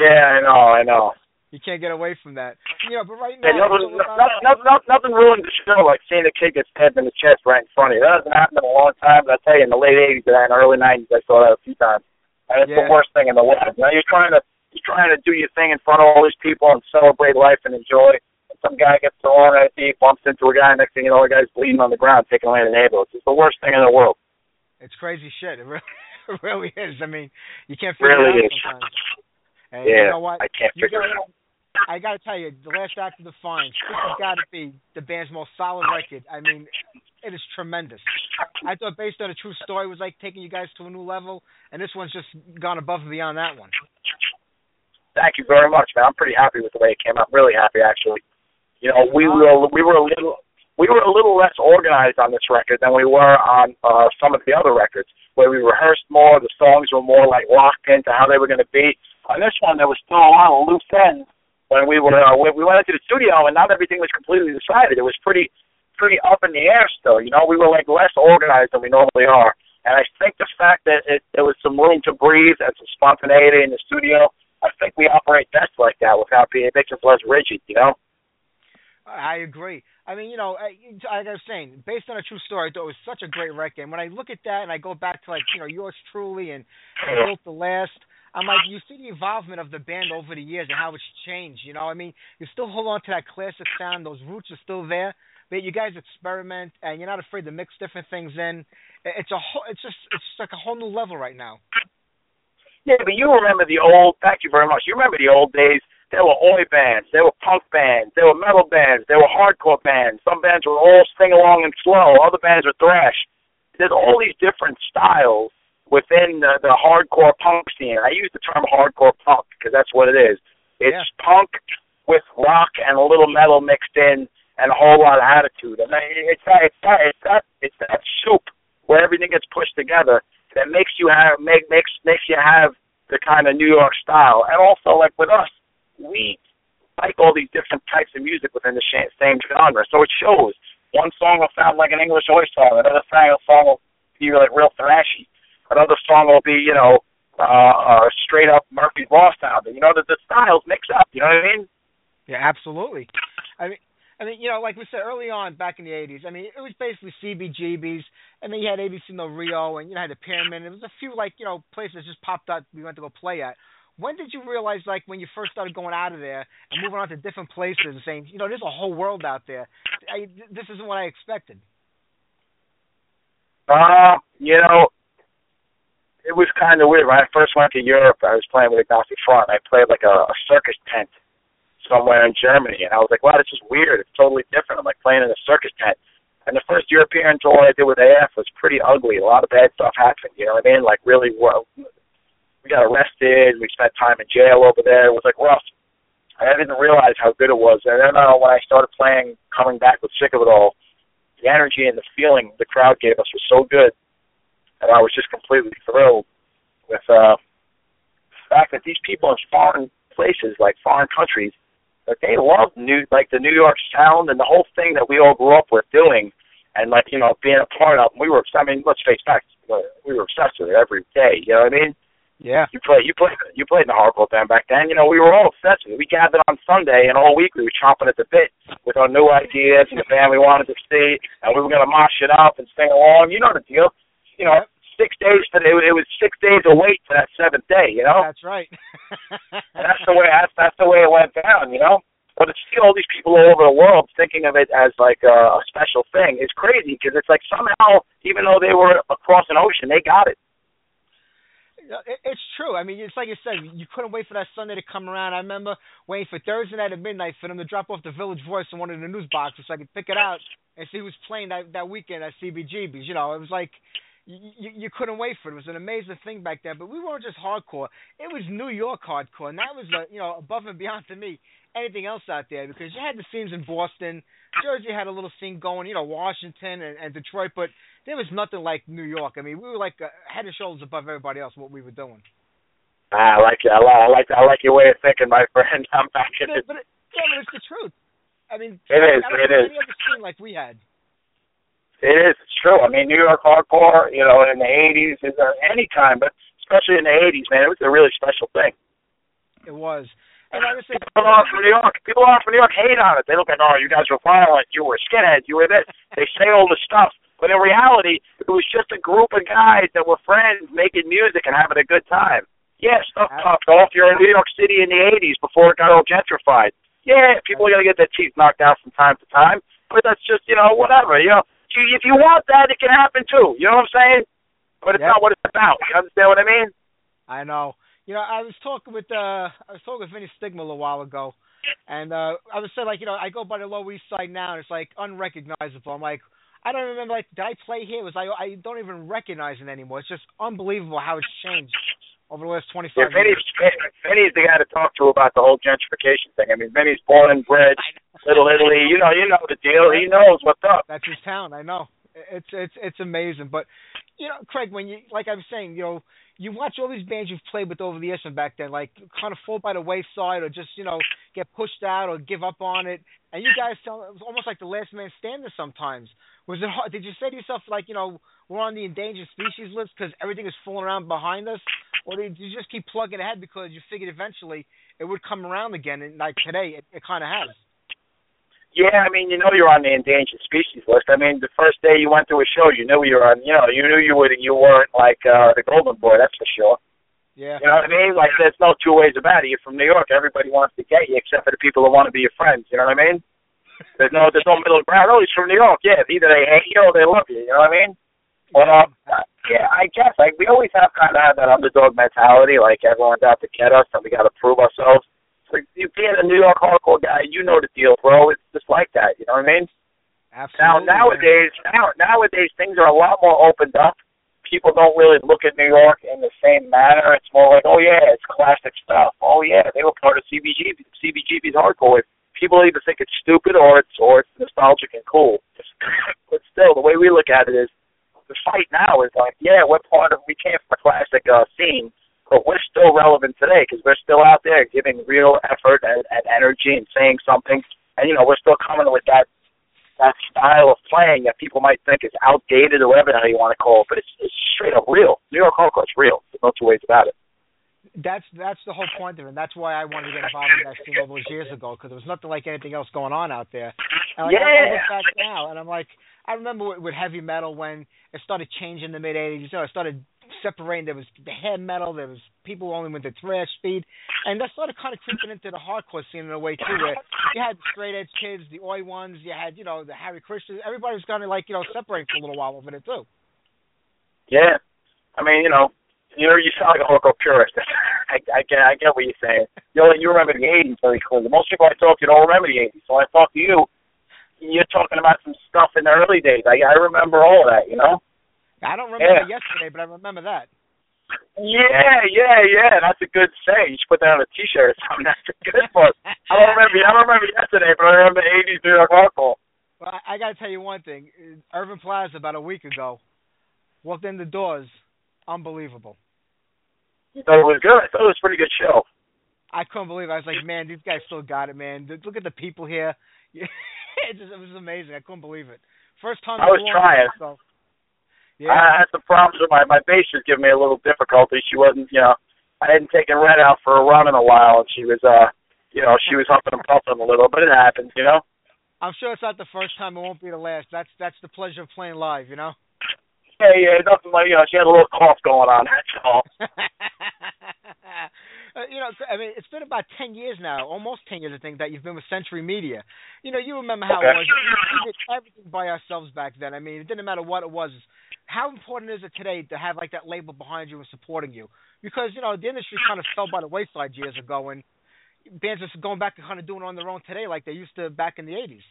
Yeah, I know, I know. you can't get away from that. You know, but right now, Yeah, nothing, nothing, nothing, nothing ruined the show like seeing a kid get stabbed in the chest right in front of you. That hasn't happened in a long time, but I tell you, in the late 80s and early 90s, I saw that a few times. And it's Yeah. the worst thing in the world. You know, you're trying to you're trying to do your thing in front of all these people and celebrate life and enjoy. Some guy gets thrown at you, bumps into a guy, next thing you know, the guy's bleeding on the ground, taking away the neighborhood. It's the worst thing in the world. It's crazy shit. It really, it really is. I mean, you can't figure Really it out is. sometimes. And yeah, you know what? I can't You figure it gotta- out. I got to tell you, the last act of Defiance, this has got to be the band's most solid record. I mean, it is tremendous. I thought based on a true story was like taking you guys to a new level, and this one's just gone above and beyond that one. Thank you very much, man. I'm pretty happy with the way it came out. Really happy, actually. You know, we were we were a little we were a little less organized on this record than we were on uh, some of the other records, where we rehearsed more. The songs were more like locked into how they were going to be. On this one, there was still a lot of loose ends when we were uh, we went into the studio, and not everything was completely decided. It was pretty pretty up in the air still. You know, we were like less organized than we normally are. And I think the fact that it, there was some room to breathe and some spontaneity in the studio, I think we operate best like that without being makes us less rigid. You know. I agree. I mean, you know, I- like I was saying, based on a true story, I thought it was such a great record. And when I look at that and I go back to like, you know, yours truly and, and Built to Last, I'm like, you see the involvement of the band over the years and how it's changed. You know, I mean, you still hold on to that classic sound; those roots are still there. But you guys experiment and you're not afraid to mix different things in. It's a whole, it's just, it's just like a whole new level right now. Yeah, but you remember the old. Thank you very much. You remember the old days. There were oi bands, there were punk bands, there were metal bands, there were hardcore bands. Some bands were all sing along and slow. Other bands were thrash. There's all these different styles within the, the hardcore punk scene. I use the term hardcore punk because that's what it is. It's Yeah. punk with rock and a little metal mixed in and a whole lot of attitude. And it's that it's that it's that it's that soup where everything gets pushed together that makes you have make makes makes you have the kind of New York style. And also like with us, we like all these different types of music within the same genre. So it shows. One song will sound like an English oi song, another song will be like real thrashy. Another song will be, you know, uh, uh straight up Murphy's Law sounding. You know, that the styles mix up, you know what I mean? Yeah, absolutely. I mean, I mean, you know, like we said early on back in the '80s. I mean, it was basically CBGBs, and then you had ABC No Rio, and you know, had the Pyramid. There was a few like you know places just popped up we went to go play at. When did you realize, like, when you first started going out of there and moving on to different places and saying, you know, there's a whole world out there. I, this isn't what I expected. Uh, you know, it was kind of weird. When I first went to Europe, I was playing with Agnostic Front. I played like a, a circus tent somewhere in Germany, and I was like, wow, this is weird. It's totally different. I'm like playing in a circus tent. And the first European tour I did with AF was pretty ugly. A lot of bad stuff happened. You know what I mean? Like really, well, we got arrested. We spent time in jail over there. It was like rough. I didn't realize how good it was. And then uh, when I started playing, coming back with Sick of It All, the energy and the feeling the crowd gave us was so good, and I was just completely thrilled with uh, the fact that these people in foreign places, like foreign countries, that they love new, like the New York sound and the whole thing that we all grew up with doing, and like you know being a part of. We were, I mean, let's face facts, we were obsessed with it every day. You know what I mean? Yeah. You play, you played, you played in the hardcore band back then. You know, we were all obsessed with it. We gathered on Sunday, and all week we were chomping at the bit with our new ideas and the band we wanted to see, and we were going to mosh it up and sing along. You know the deal. You know, six days for the, it was six days of wait for that seventh day. You know, That's right. and that's the way that's that's the way it went down. You know. But to see all these people all over the world thinking of it as like a, a special thing is crazy because it's like somehow, even though they were across an ocean, they got it. It- It's true. I mean, it's like you said, you couldn't wait for that Sunday to come around. I remember waiting for Thursday night at midnight for them to drop off the Village Voice in one of the news boxes so I could pick it out and see who was playing that that weekend at CBGB's. You know, it was like you, you you couldn't wait for it. It was an amazing thing back then. But we weren't just hardcore; it was New York hardcore, and that was uh, you know above and beyond to me anything else out there because you had the scenes in Boston, Jersey had a little scene going, you know, Washington and, and Detroit, but there was nothing like New York. I mean, we were like uh, head and shoulders above everybody else what we were doing. Ah, I like it. I like, I like I like your way of thinking, my friend. I'm back in it. but it, yeah, but it's the truth. I mean, It is, I it is. any other scene like we had. It is. It's true. I mean, New York hardcore, you know, in the '80s, is uh, any time, but especially in the '80s, man, it was a really special thing. It was. And I People are from New York. People are from New York hate on it. They look like, oh, you guys were violent. You were skinheads. You were this. They say all this stuff, but in reality, it was just a group of guys that were friends making music and having a good time. Yeah, stuff popped off. You're in New York City in the '80s before it got all gentrified. Yeah, people are gonna get their teeth knocked out from time to time, but that's just you know whatever. You know, if you, want that, it can happen too. You know what I'm saying? But it's Yeah. not what it's about. You understand what I mean? I know. You know, I was talking with uh I was talking with Vinny Stigma a little while ago and uh I was saying like, you know, I go by the Lower East Side now and it's like unrecognizable. I'm like I don't remember like did I play here? It was I I don't even recognize it anymore. It's just unbelievable how it's changed over the last twenty Yeah, five Vinny's, years. Vinny's the guy to talk to about the whole gentrification thing. I mean, Vinny's born and bred, Little Italy. You know, you know the deal. He knows what's up. That's his town, I know. It's it's it's amazing. But you know, Craig, when you like I was saying, you know, you watch all these bands you've played with over the years from back then, like kind of fall by the wayside or just, you know, get pushed out or give up on it. And you guys tell it was almost like the last man standing sometimes. Was it hard did you say to yourself like, you know, we're on the endangered species list because everything is falling around behind us? Or did you just keep plugging ahead because you figured eventually it would come around again and like today it, it kinda has. Yeah, I mean, you know, you're on the endangered species list. I mean, the first day you went to a show, you knew you were on. You know, you knew you would. You weren't like uh, the Golden Boy. That's for sure. Yeah. You know what I mean? Like, there's no two ways about it. You're from New York. Everybody wants to get you, except for the people who want to be your friends. You know what I mean? There's no, there's no middle ground. Oh, he's from New York. Yeah, either they hate you or they love you. You know what I mean? But uh, yeah, I guess like we always have kind of had that underdog mentality. Like everyone's out to get us, and we got to prove ourselves. You being a New York hardcore guy, you know the deal, bro. It's just like that. You know what I mean? Now Absolutely. nowadays, now nowadays things are a lot more opened up. People don't really look at New York in the same manner. It's more like, oh yeah, it's classic stuff. Oh yeah, they were part of CBG. CBGB's hardcore. People either think it's stupid or it's or it's nostalgic and cool. but still, the way we look at it is, the fight now is like, yeah, we're part of. We came from a classic uh, scene, but we're still relevant today because we're still out there giving real effort and, and energy and saying something. And you know, we're still coming with that that style of playing that people might think is outdated or whatever the hell you want to call it, but it's, it's straight up real. New York hardcore is real. There's no two ways about it. that's that's the whole point of it. And that's why I wanted to get involved in that scene all those years ago because there was nothing like anything else going on out there. And like, I, I look back now and I'm like, I remember with, with heavy metal when it started changing in the mid '80s. You know, it started separating. There was the head metal. There was people only went to thrash speed, and that started kind of creeping into the hardcore scene in a way too, where you had the straight edge kids, the oi ones. You had you know the Hare Krishnas. Everybody was kind of like you know separating for a little while over it too. Yeah. I mean, you know, you know, you sound like a hardcore purist. I, I get I get what you're saying. You know, you remember the '80s very clearly. Most people I talk to don't remember the '80s. So I talk to you. You're talking about some stuff in the early days. I I remember all of that. You know. I don't remember Yeah. yesterday, but I remember that. Yeah, yeah, yeah. That's a good saying. You should put that on a T-shirt or something. That's a good one. I don't remember. I don't remember yesterday, but I remember the '80s New York hardcore. Well, I, I got to tell you one thing. Irving Plaza about a week ago walked in the doors, unbelievable. You thought it was good. I thought it was a pretty good show. I couldn't believe it. I was like, man, these guys still got it, man. Look at the people here. it just it was amazing. I couldn't believe it. First time I was trying. So, I had some problems with my my bass was giving me a little difficulty. She wasn't, you know, I hadn't taken Red out for a run in a while, and she was, uh, you know, she was huffing and puffing a little, but it happens, you know. I'm sure it's not the first time. It won't be the last. That's that's the pleasure of playing live, you know. Yeah, yeah, nothing like, you know, she had a little cough going on. That's all. Uh, you know, I mean, it's been about ten years now, almost ten years, I think, that you've been with Century Media. You know, you remember how Okay. it was. We did everything by ourselves back then. I mean, it didn't matter what it was. How important is it today to have like that label behind you and supporting you? Because you know, the industry kind of fell by the wayside years ago, and bands are going back to kind of doing it on their own today, like they used to back in the '80s.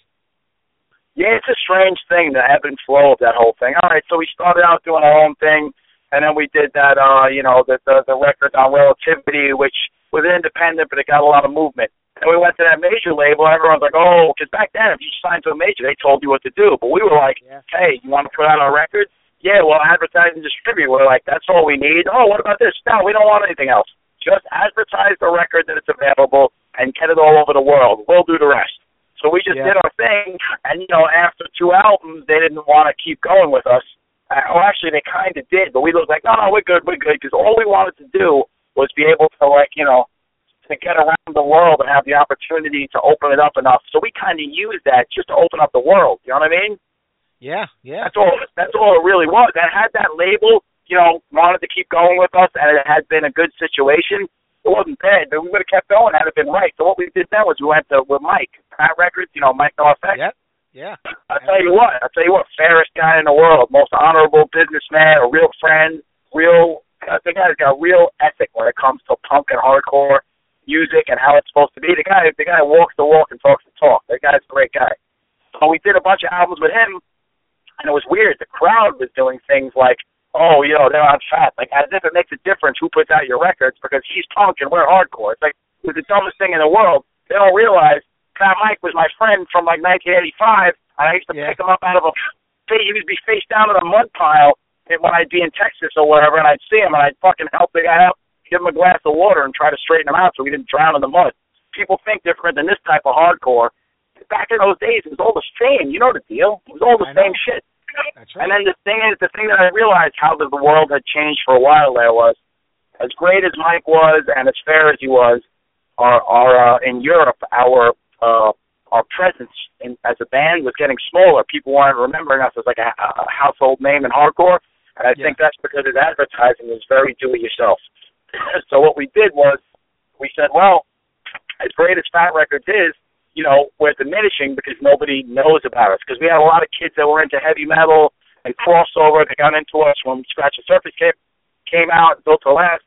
Yeah, it's a strange thing, the ebb and flow of that whole thing. All right, so we started out doing our own thing, and then we did that, uh, you know, the the, the record on Relativity, which was independent, but it got a lot of movement. And we went to that major label. Everyone's like, oh, because back then, if you signed to a major, they told you what to do. But we were like, Yeah. hey, you want to put out our records? Yeah, well, advertise and distribute. We're like, that's all we need. Oh, what about this? No, we don't want anything else. Just advertise the record that it's available and get it all over the world. We'll do the rest. So we just Yeah. did our thing, and you know, after two albums, they didn't want to keep going with us. Uh, well, actually, they kind of did, but we looked like, no, no, we're good, we're good, because all we wanted to do was be able to, like, you know, to get around the world and have the opportunity to open it up enough. So we kind of used that just to open up the world. You know what I mean? Yeah, yeah. That's all. That's all it really was. And had that label, you know, wanted to keep going with us, and it had been a good situation. It wasn't bad, but we would have kept going had it been right. So what we did then was we went to with Mike, Fat Records, you know, Mike NoFX. Yep. Yeah. I'll tell you what. I'll tell you what. Fairest guy in the world, most honorable businessman, a real friend, real. The guy's got real ethic when it comes to punk and hardcore music and how it's supposed to be. The guy, the guy walks the walk and talks the talk. That guy's a great guy. So we did a bunch of albums with him, and it was weird. The crowd was doing things like, "Oh, you know, they're on fat," like as if it makes a difference who puts out your records because he's punk and we're hardcore. It's like it was the dumbest thing in the world. They don't realize Fat Mike was my friend from like 1985, and I used to Yeah. pick him up out of a. He would be face down in a mud pile when I'd be in Texas or whatever, and I'd see him and I'd fucking help the guy out, give him a glass of water, and try to straighten him out so he didn't drown in the mud. People think different than this type of hardcore. Back in those days, it was all the same. You know the deal. It was all the I know. same shit. That's right. And then the thing is, the thing that I realized how the, the world had changed for a while there was, as great as Mike was and as fair as he was, our our uh, in Europe, our uh, our presence in, as a band was getting smaller. People weren't remembering us as like a, a household name in hardcore, and I Yeah. think that's because his advertising was very do-it-yourself. so what we did was, we said, well, as great as Fat Records is, you know, we're diminishing because nobody knows about us. Because we had a lot of kids that were into heavy metal and crossover. They got into us when Scratch the Surface came, came out, built to last,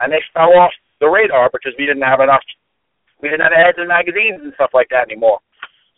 and they fell off the radar because we didn't have enough. We didn't have ads in magazines and stuff like that anymore.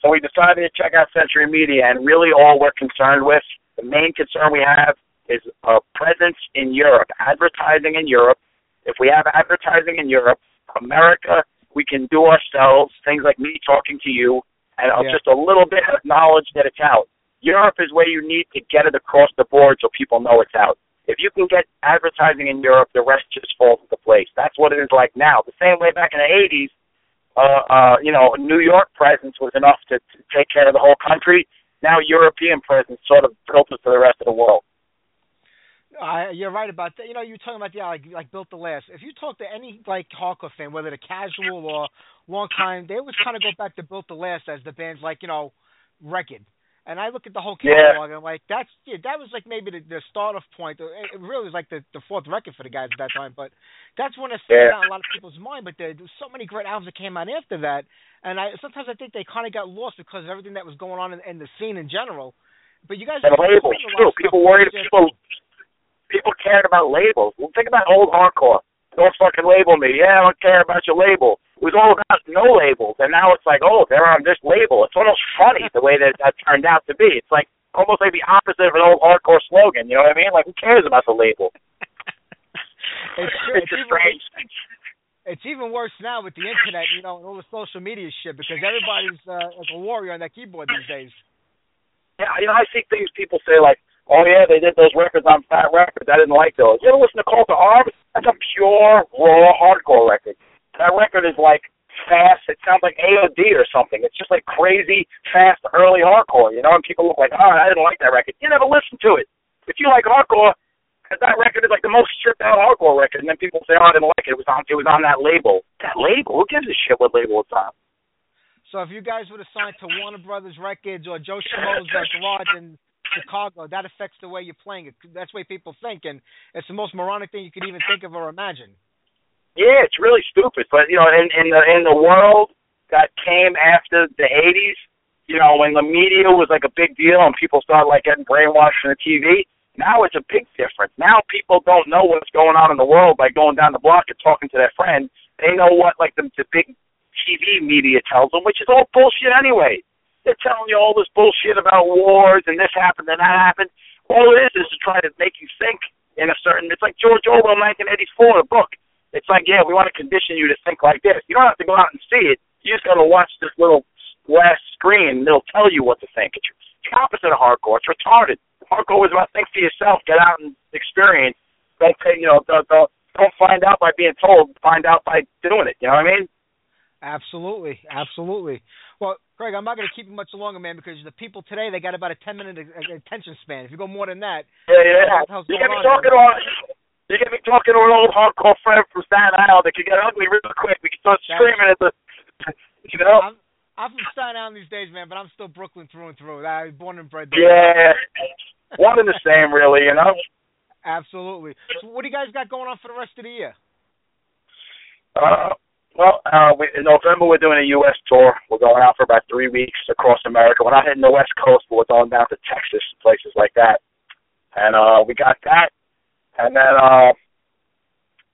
So we decided to check out Century Media, and really all we're concerned with, the main concern we have is a presence in Europe, advertising in Europe. If we have advertising in Europe, America, we can do ourselves, things like me talking to you, and Yeah. just a little bit of knowledge that it's out. Europe is where you need to get it across the board so people know it's out. If you can get advertising in Europe, the rest just falls into place. That's what it is like now. The same way back in the 80s, uh, uh, you know, New York presence was enough to, to take care of the whole country. Now European presence sort of filters to the rest of the world. I, you're right about that. You know, you're talking about yeah, like like built to last. If you talk to any like hardcore fan, whether they're casual or long time, they always kind of go back to built to last as the band's like you know record. And I look at the whole Yeah. catalog and I'm like, that's yeah, that was like maybe the, the start off point. It, really was like the the fourth record for the guys at that time. But that's when it stayed Yeah. out in a lot of people's mind. But there, there was so many great albums that came out after that. And I sometimes I think they kind of got lost because of everything that was going on in, in the scene in general. But you guys And labels did a lot too. People worried. with- People people cared about labels. Well, think about old hardcore. Don't fucking label me. Yeah, I don't care about your label. It was all about no labels, and now it's like, oh, they're on this label. It's almost funny the way that that turned out to be. It's like almost like the opposite of an old hardcore slogan. You know what I mean? Like, who cares about the label? It's, it's it's a even- strange thing. It's even worse now with the internet, you know, and all the social media shit because everybody's uh, like a warrior on that keyboard these days. Yeah, you know, I see things people say like, "Oh yeah, they did those records on Fat Records. I didn't like those." You ever listen to Call to Arms? That's a pure raw hardcore record. That record is like fast. It sounds like AOD or something. It's just like crazy fast early hardcore. You know, and people look like, "Oh, I didn't like that record." You never listen to it. If you like hardcore, that record is like the most stripped out hardcore record, and then people say, "Oh, I didn't like it. It was on. It was on that label." That label? Who gives a shit what label it's on? So if you guys would have signed to Warner Brothers Records or Joe Schmo's uh, Garage in Chicago, that affects the way you're playing. That's the way people think, and it's the most moronic thing you could even think of or imagine. Yeah, it's really stupid. But you know, in in the in the world that came after the '80s, you know, when the media was like a big deal and people started like getting brainwashed from the TV. Now it's a big difference. Now people don't know what's going on in the world by going down the block and talking to their friend. They know what like the the big TV media tells them, which is all bullshit anyway. They're telling you all this bullshit about wars and this happened and that happened. All it is is to try to make you think in a certain. It's like George Orwell, 1984, the book. It's like, yeah, we want to condition you to think like this. You don't have to go out and see it. You just got to watch this little glass screen. and It'll tell you what to think. It's the opposite of hardcore. It's retarded. Hardcore is about think for yourself. Get out and experience. Don't pay. You know, don't, don't don't find out by being told. Find out by doing it. You know what I mean? Absolutely, absolutely. Well, Craig, I'm not going to keep you much longer, man, because the people today they got about a 10 minute attention span. If you go more than that, Yeah, yeah. What the You going get me talking to you get me talking to an old hardcore friend from Staten Island that can get ugly real quick. We can start That's- screaming at the, you know. I'm I'm from Staten Island these days, man, but I'm still Brooklyn through and through. I was born and bred there. Yeah, one and the same, really. You know. Absolutely. So what do you guys got going on for the rest of the year? Uh, well, uh, we, in November we're doing a U.S. tour. We're going out for about three weeks across America. We're not hitting the West Coast, but we're going down to Texas, and places like that. And uh, we got that. And then uh,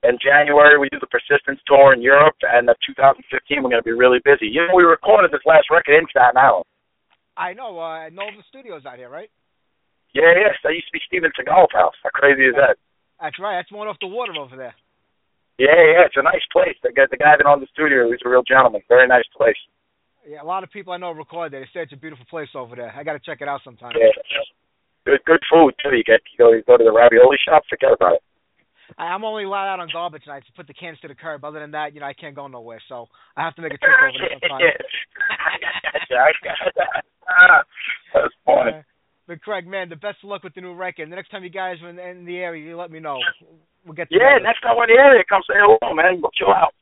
in January we do the Persistence tour in Europe. And uh, 2015 we're going to be really busy. You know, we recorded this last record in Staten Island. I know, uh, Nova Studios out here, right? Yeah, yes, that used to be Steven Seagal's house. How crazy is that? That's right. That's one off the water over there. Yeah, yeah, it's a nice place. The guy, the guy that owned the studio, he's a real gentleman. Very nice place. Yeah, a lot of people I know record there. They say it's a beautiful place over there. I got to check it out sometime. Yeah. Good, good food too. You get you go you go to the ravioli shop. Forget about it. I, I'm only allowed out on garbage nights to put the cans to the curb. Other than that, you know, I can't go nowhere. So I have to make a trip over there sometime. yeah, I got that. Ah, That's funny. Uh, but Craig, man, the best of luck with the new record. The next time you guys are in, in the area, you let me know. We'll get Yeah, next time we're in the area, come say hello, man. We'll chill out.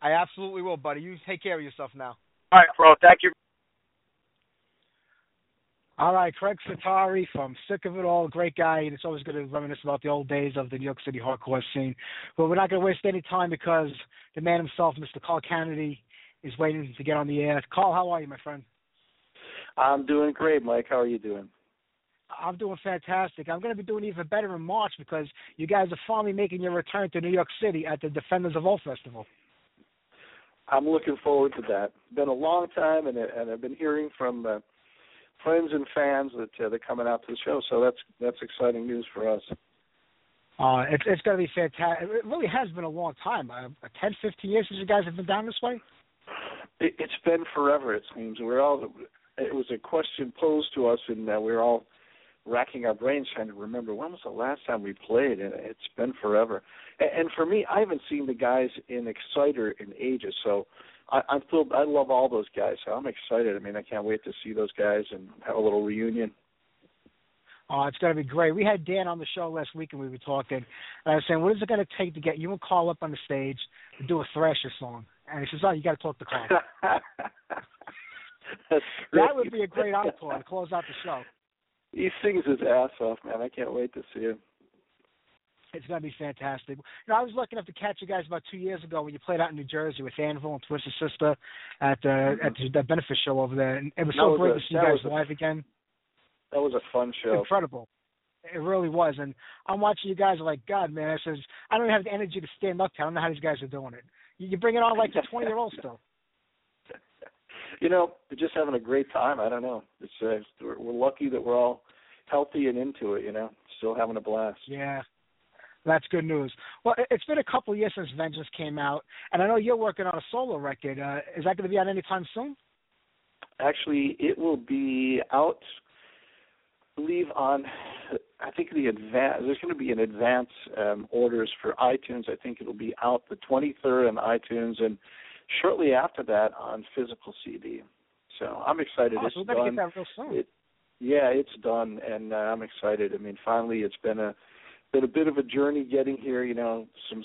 I absolutely will, buddy. You take care of yourself now. All right, bro. Thank you. All right, Craig Setari from Sick of It All, great guy, and it's always good to reminisce about the old days of the New York City hardcore scene. But we're not going to waste any time because the man himself, Mr. Carl Canedy, is waiting to get on the air. Carl, how are you, my friend? I'm doing great, Mike. How are you doing? I'm doing fantastic. I'm going to be doing even better in March because you guys are finally making your return to New York City at the Defenders of All Festival. I'm looking forward to that. It's Been a long time, and and I've been hearing from uh, friends and fans that uh, they're coming out to the show. So that's that's exciting news for us. Uh, it's it's going to be fantastic. It really has been a long time. Uh, 10, 15 years since you guys have been down this way. It, it's been forever. It seems we're all. It was a question posed to us, and uh, we're all racking our brains trying to remember when was the last time we played, and it's been forever. And, and for me, I haven't seen the guys in Exciter in ages, so I, I'm still I love all those guys. So I'm excited. I mean, I can't wait to see those guys and have a little reunion. Oh, it's going to be great. We had Dan on the show last week, and we were talking. And I was saying, what is it going to take to get you and Carl up on the stage to do a Thrasher song? And he says, oh, you got to talk to Carl. That would be a great encore to close out the show. He sings his ass off, man. I can't wait to see him. It's going to be fantastic. You know, I was lucky enough to catch you guys about two years ago when you played out in New Jersey with Anvil and Twisted Sister at uh, at the, the benefit show over there, and it was That so was great a- to see you guys was a- live again. That was a fun show. Incredible, It really was. And I'm watching you guys. Like, God, man. I says, I don't even have the energy to stand up. to. I don't know how these guys are doing it. You, you bring it on like a 20 year old still. You know, just having a great time. I don't know. It's uh, we're, we're lucky that we're all healthy and into it. You know, still having a blast. Yeah. That's good news. Well, it- it's been a couple of years since Vengeance came out, and I know you're working on a solo record. Uh, is that going to be out anytime soon? Actually, it will be out. I believe on. I think the advance. There's going to be an advance um, orders for iTunes. I think it'll be out the 23rd on iTunes, and shortly after that on physical CD. So I'm excited. Oh, it's so we're done. get that real soon. It, yeah, it's done, and uh, I'm excited. I mean, finally, it's been a been a bit of a journey getting here. You know, some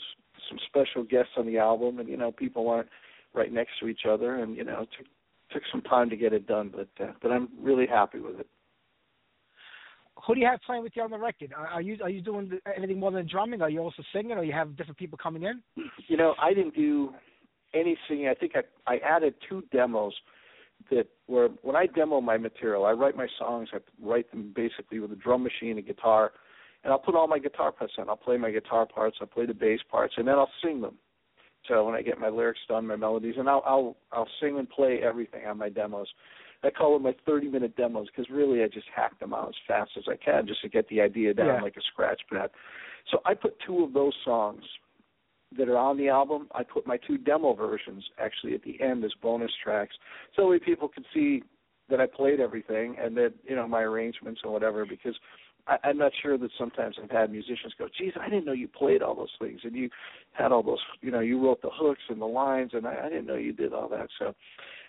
some special guests on the album, and you know, people aren't right next to each other, and you know, it took took some time to get it done, but uh, but I'm really happy with it. Who do you have playing with you on the record? Are, are you are you doing anything more than drumming? Are you also singing, or you have different people coming in? You know, I didn't do any singing. I think I I added two demos that were when I demo my material, I write my songs. I write them basically with a drum machine, a guitar, and I'll put all my guitar parts in. I'll play my guitar parts, I'll play the bass parts, and then I'll sing them. So when I get my lyrics done, my melodies, and I'll I'll I'll sing and play everything on my demos. I call them my 30 minute demos because really I just hack them out as fast as I can just to get the idea down Yeah. like a scratch pad. So I put two of those songs that are on the album. I put my two demo versions actually at the end as bonus tracks, so that people can see that I played everything and that you know my arrangements and whatever. Because I, I'm not sure that sometimes I've had musicians go, "Geez, I didn't know you played all those things and you had all those, you know, you wrote the hooks and the lines, and I, I didn't know you did all that." So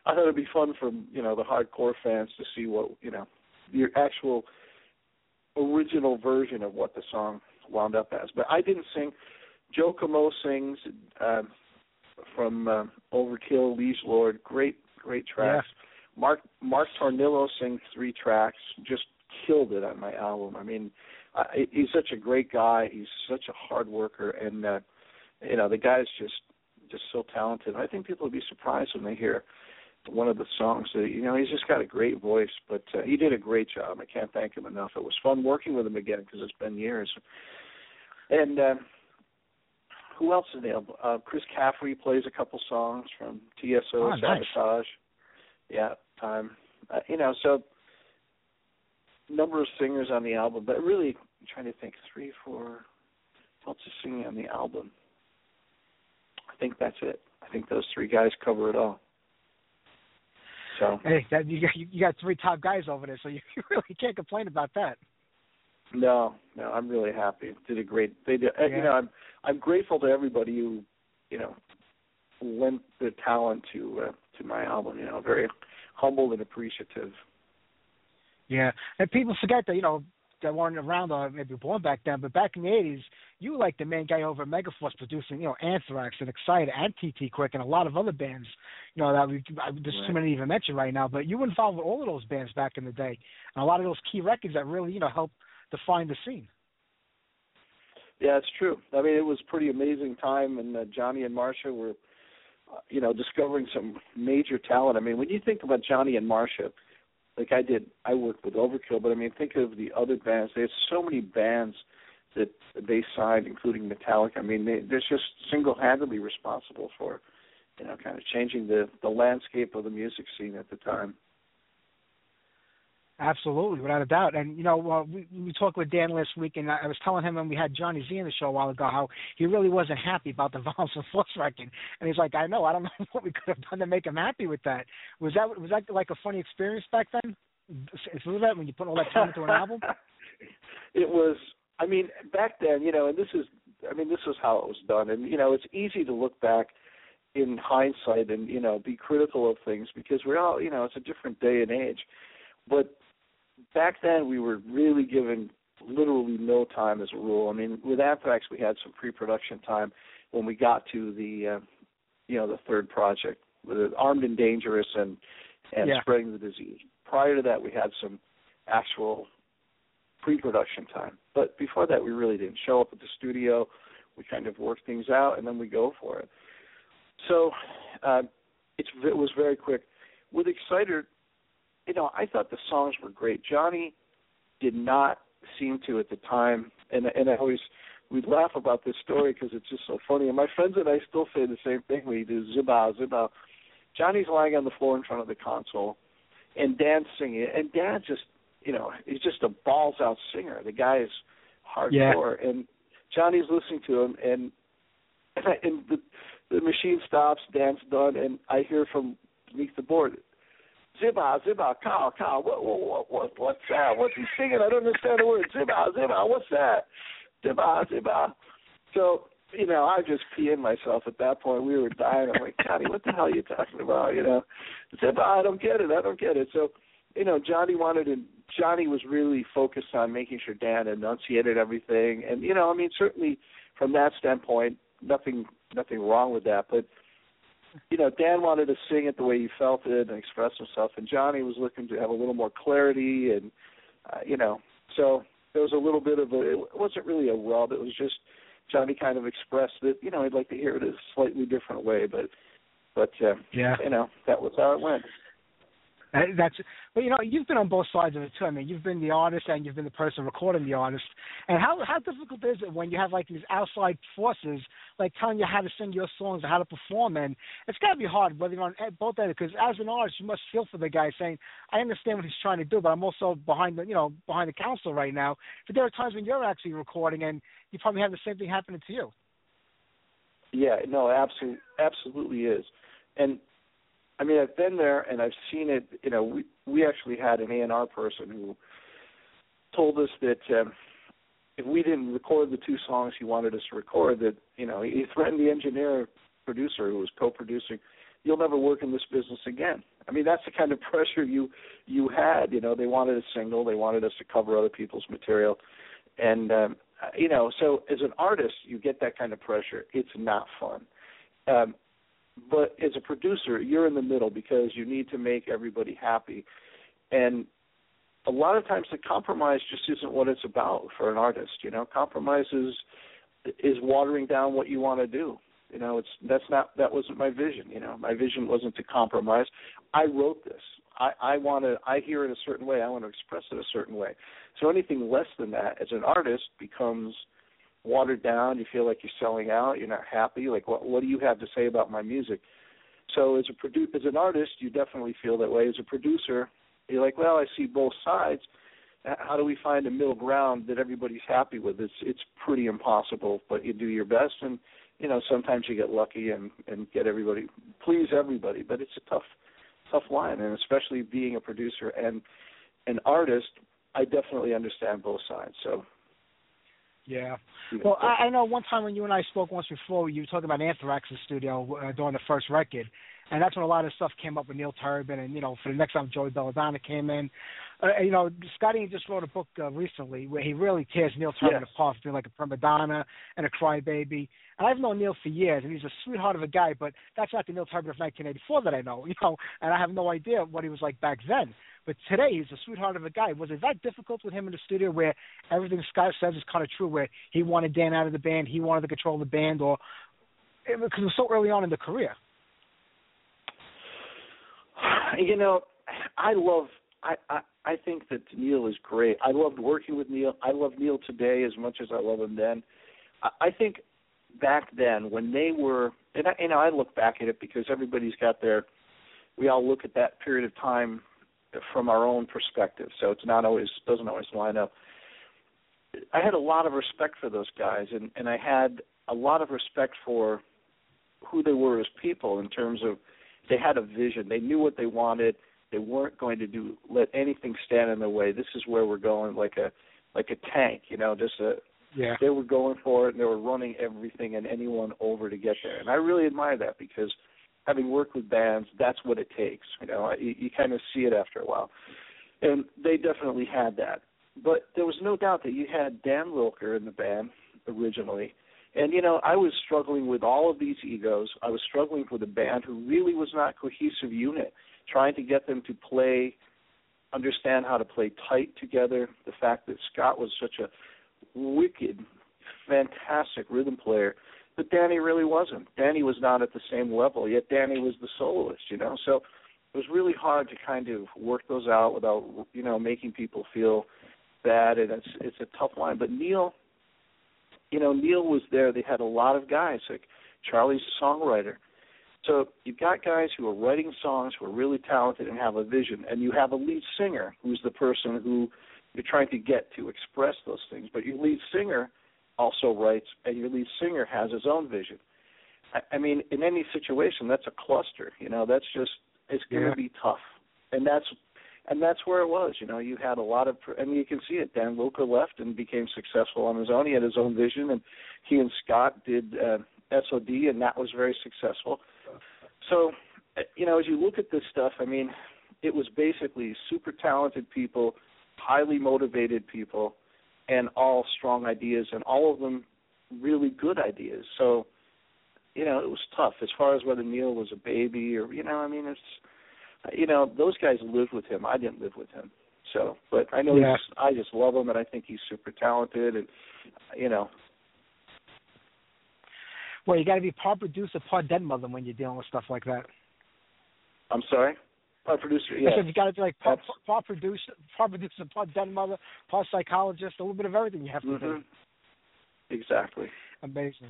I thought it'd be fun for you know the hardcore fans to see what you know your actual original version of what the song wound up as. But I didn't sing. Joe Comeau sings um, from uh, Overkill, Liege Lord. Great, great tracks. Mark Mark Tornillo sings three tracks. Just killed it on my album. I mean, I, he's such a great guy. He's such a hard worker, and uh, you know the guy's just just so talented. I think people will be surprised when they hear one of the songs. That, you know, he's just got a great voice, but uh, he did a great job. I can't thank him enough. It was fun working with him again because it's been years. And uh, who else is there? Uh, Chris Caffery plays a couple songs from TSO Oh, nice. Yeah, time. Uh, you know, so number of singers on the album, but really I'm trying to think three, four. Who else is singing on the album? I think that's it. I think those three guys cover it all. So Hey, that, you got you got three top guys over there, so you, you really can't complain about that. No, no, I'm really happy. Did a great. They did. uh, Yeah. You know, I'm I'm grateful to everybody who, you know, lent their talent to uh, to my album. You know, very humble and appreciative. Yeah, and people forget that you know that weren't around or maybe born back then, but back in the '80s, you were like the main guy over at Megaforce producing, you know, Anthrax and Exciter and TT Quick and a lot of other bands, you know, that we there's too many to even mention right now. But you were involved with all of those bands back in the day, and a lot of those key records that really you know helped define the scene. Yeah, it's true. I mean, it was a pretty amazing time, and uh, Johnny and Marsha were, uh, you know, discovering some major talent. I mean, when you think about Johnny and Marsha, like I did, I worked with Overkill, but I mean, think of the other bands. There's so many bands that they signed, including Metallica. I mean, they, they're just single-handedly responsible for, you know, kind of changing the the landscape of the music scene at the time. Absolutely, without a doubt. And you know, uh, we we talked with Dan last week, and I was telling him when we had Johnny Z in the show a while ago how he really wasn't happy about the Violence and Force record, and he's like, I know, I don't know what we could have done to make him happy with that. Was that was that like a funny experience back then? Is that when you put all that time into an album? it was i mean back then you know and this is i mean this is how it was done and you know it's easy to look back in hindsight and you know be critical of things because we're all you know it's a different day and age but back then we were really given literally no time as a rule i mean with anthrax we had some pre-production time when we got to the uh, you know the third project with armed and dangerous and and Yeah. spreading the disease prior to that we had some actual pre-production time. But before that, we really didn't show up at the studio. We kind of work things out, and then we go for it. So uh, it's, it was very quick. With Exciter, you know, I thought the songs were great. Johnny did not seem to at the time, and and I always we'd laugh about this story because it's just so funny. And my friends and I still say the same thing. We do zibba zibba. Johnny's lying on the floor in front of the console, and Dan's singing. And Dan just, you know, he's just a balls out singer. The guy is hardcore, and Johnny's listening to him, and and, I, and the the machine stops. Dan's done, and I hear from beneath the board. Zibba, zibba, cow, cow. What, what, what, what's that? What's he singing? I don't understand the word. Zibba, zibba. What's that? Zibba, zibba. So you know, I just peeing myself at that point. We were dying. I'm like, Johnny, what the hell are you talking about? You know, Zibba, I don't get it. I don't get it. So, you know, Johnny wanted to. Johnny was really focused on making sure Dan enunciated everything, and you know, I mean, certainly from that standpoint, nothing, nothing wrong with that. But you know, Dan wanted to sing it the way he felt it and express himself, and Johnny was looking to have a little more clarity, and uh, you know, so there was a little bit of a. It wasn't really a rub. It was just Johnny kind of expressed that you know he'd like to hear it a slightly different way, but but uh, Yeah. you know that was how it went. Uh, That's but you know you've been on both sides of it too. I mean you've been the artist and you've been the person recording the artist. And how how difficult is it when you have like these outside forces like telling you how to sing your songs or how to perform? And it's got to be hard whether you're on both ends because as an artist you must feel for the guy saying I understand what he's trying to do, but I'm also behind the you know behind the council right now. But there are times when you're actually recording and you probably have the same thing happening to you. Yeah, no, absolutely, absolutely is. And I mean, I've been there and I've seen it. You know, we we actually had an A and R person who told us that um, if we didn't record the two songs he wanted us to record, that you know, he threatened the engineer producer who was co-producing, "You'll never work in this business again." I mean, that's the kind of pressure you you had. You know, they wanted a single, they wanted us to cover other people's material, and um, you know, so as an artist, you get that kind of pressure. It's not fun. Um, but as a producer, you're in the middle because you need to make everybody happy, and a lot of times the compromise just isn't what it's about for an artist. You know, compromise is is watering down what you want to do. You know, it's that's not that wasn't my vision. You know, my vision wasn't to compromise. I wrote this. I I want to. I hear it a certain way. I want to express it a certain way. So anything less than that, as an artist, becomes watered down. You feel like you're selling out. You're not happy. Like, what what do you have to say about my music? So as a produ- as an artist, you definitely feel that way. As a producer, you're like, well, I see both sides. How do we find a middle ground that everybody's happy with? It's it's pretty impossible, but you do your best, and you know sometimes you get lucky and and get everybody please everybody. But it's a tough tough line, and especially being a producer and an artist, I definitely understand both sides. So Yeah. Well, I, I know one time when you and I spoke once before, you were talking about Anthrax's studio uh, during the first record, and that's when a lot of stuff came up with Neil Turbin, and you know, for the next time Joey Belladonna came in, uh, you know, Scotty just wrote a book uh, recently where he really tears Neil Turbin Yes. apart for being like a prima donna and a crybaby. And I've known Neil for years, and he's a sweetheart of a guy, but that's not the Neil Turbin of 1984 that I know, you know, and I have no idea what he was like back then. But today, he's a sweetheart of a guy. Was it that difficult with him in the studio where everything Scott says is kind of true, where he wanted Dan out of the band, he wanted to control the band, or because it was so early on in the career? you know, I love. I, I I think that Neil is great. I loved working with Neil. I love Neil today as much as I love him then. I, I think back then when they were, and I, you I look back at it because everybody's got their. We all look at that period of time from our own perspective, so it's not always doesn't always line up. I had a lot of respect for those guys, and and I had a lot of respect for who they were as people in terms of they had a vision. They knew what they wanted. They weren't going to do let anything stand in their way. This is where we're going, like a like a tank, you know. Just a Yeah. they were going for it, and they were running everything and anyone over to get there. And I really admire that because having worked with bands, that's what it takes. You know, you, you kind of see it after a while, and they definitely had that. But there was no doubt that you had Dan Lilker in the band originally. And you know, I was struggling with all of these egos. I was struggling with a band who really was not a cohesive unit, trying to get them to play, understand how to play tight together. The fact that Scott was such a wicked, fantastic rhythm player, but Danny really wasn't. Danny was not at the same level, yet Danny was the soloist, you know. So it was really hard to kind of work those out without, you know, making people feel bad, and it's it's a tough line. But Neil, you know, Neil was there. They had a lot of guys. Like Charlie's a songwriter. So you've got guys who are writing songs who are really talented and have a vision, and you have a lead singer who's the person who you're trying to get to express those things. But your lead singer also writes, and your lead singer has his own vision. I, I mean, in any situation, that's a cluster. You know, that's just it's going to Yeah. be tough, and that's and that's where it was. You know, you had a lot of. I mean, you can see it. Dan Lilker left and became successful on his own. He had his own vision, and he and Scott did uh, SOD, and that was very successful. So, you know, as you look at this stuff, I mean, it was basically super talented people, highly motivated people, and all strong ideas, and all of them really good ideas. So, you know, it was tough as far as whether Neil was a baby or, you know, I mean, it's, you know, those guys lived with him. I didn't live with him. So, but I know Yeah. he's, I just love him, and I think he's super talented, and you know, Well, you got to be part producer, part dead mother when you're dealing with stuff like that. I'm sorry, Part producer. Yeah. I said you got to be like part, part producer, part producer, part dead mother, part psychologist, a little bit of everything you have to do. hmm exactly. Amazing.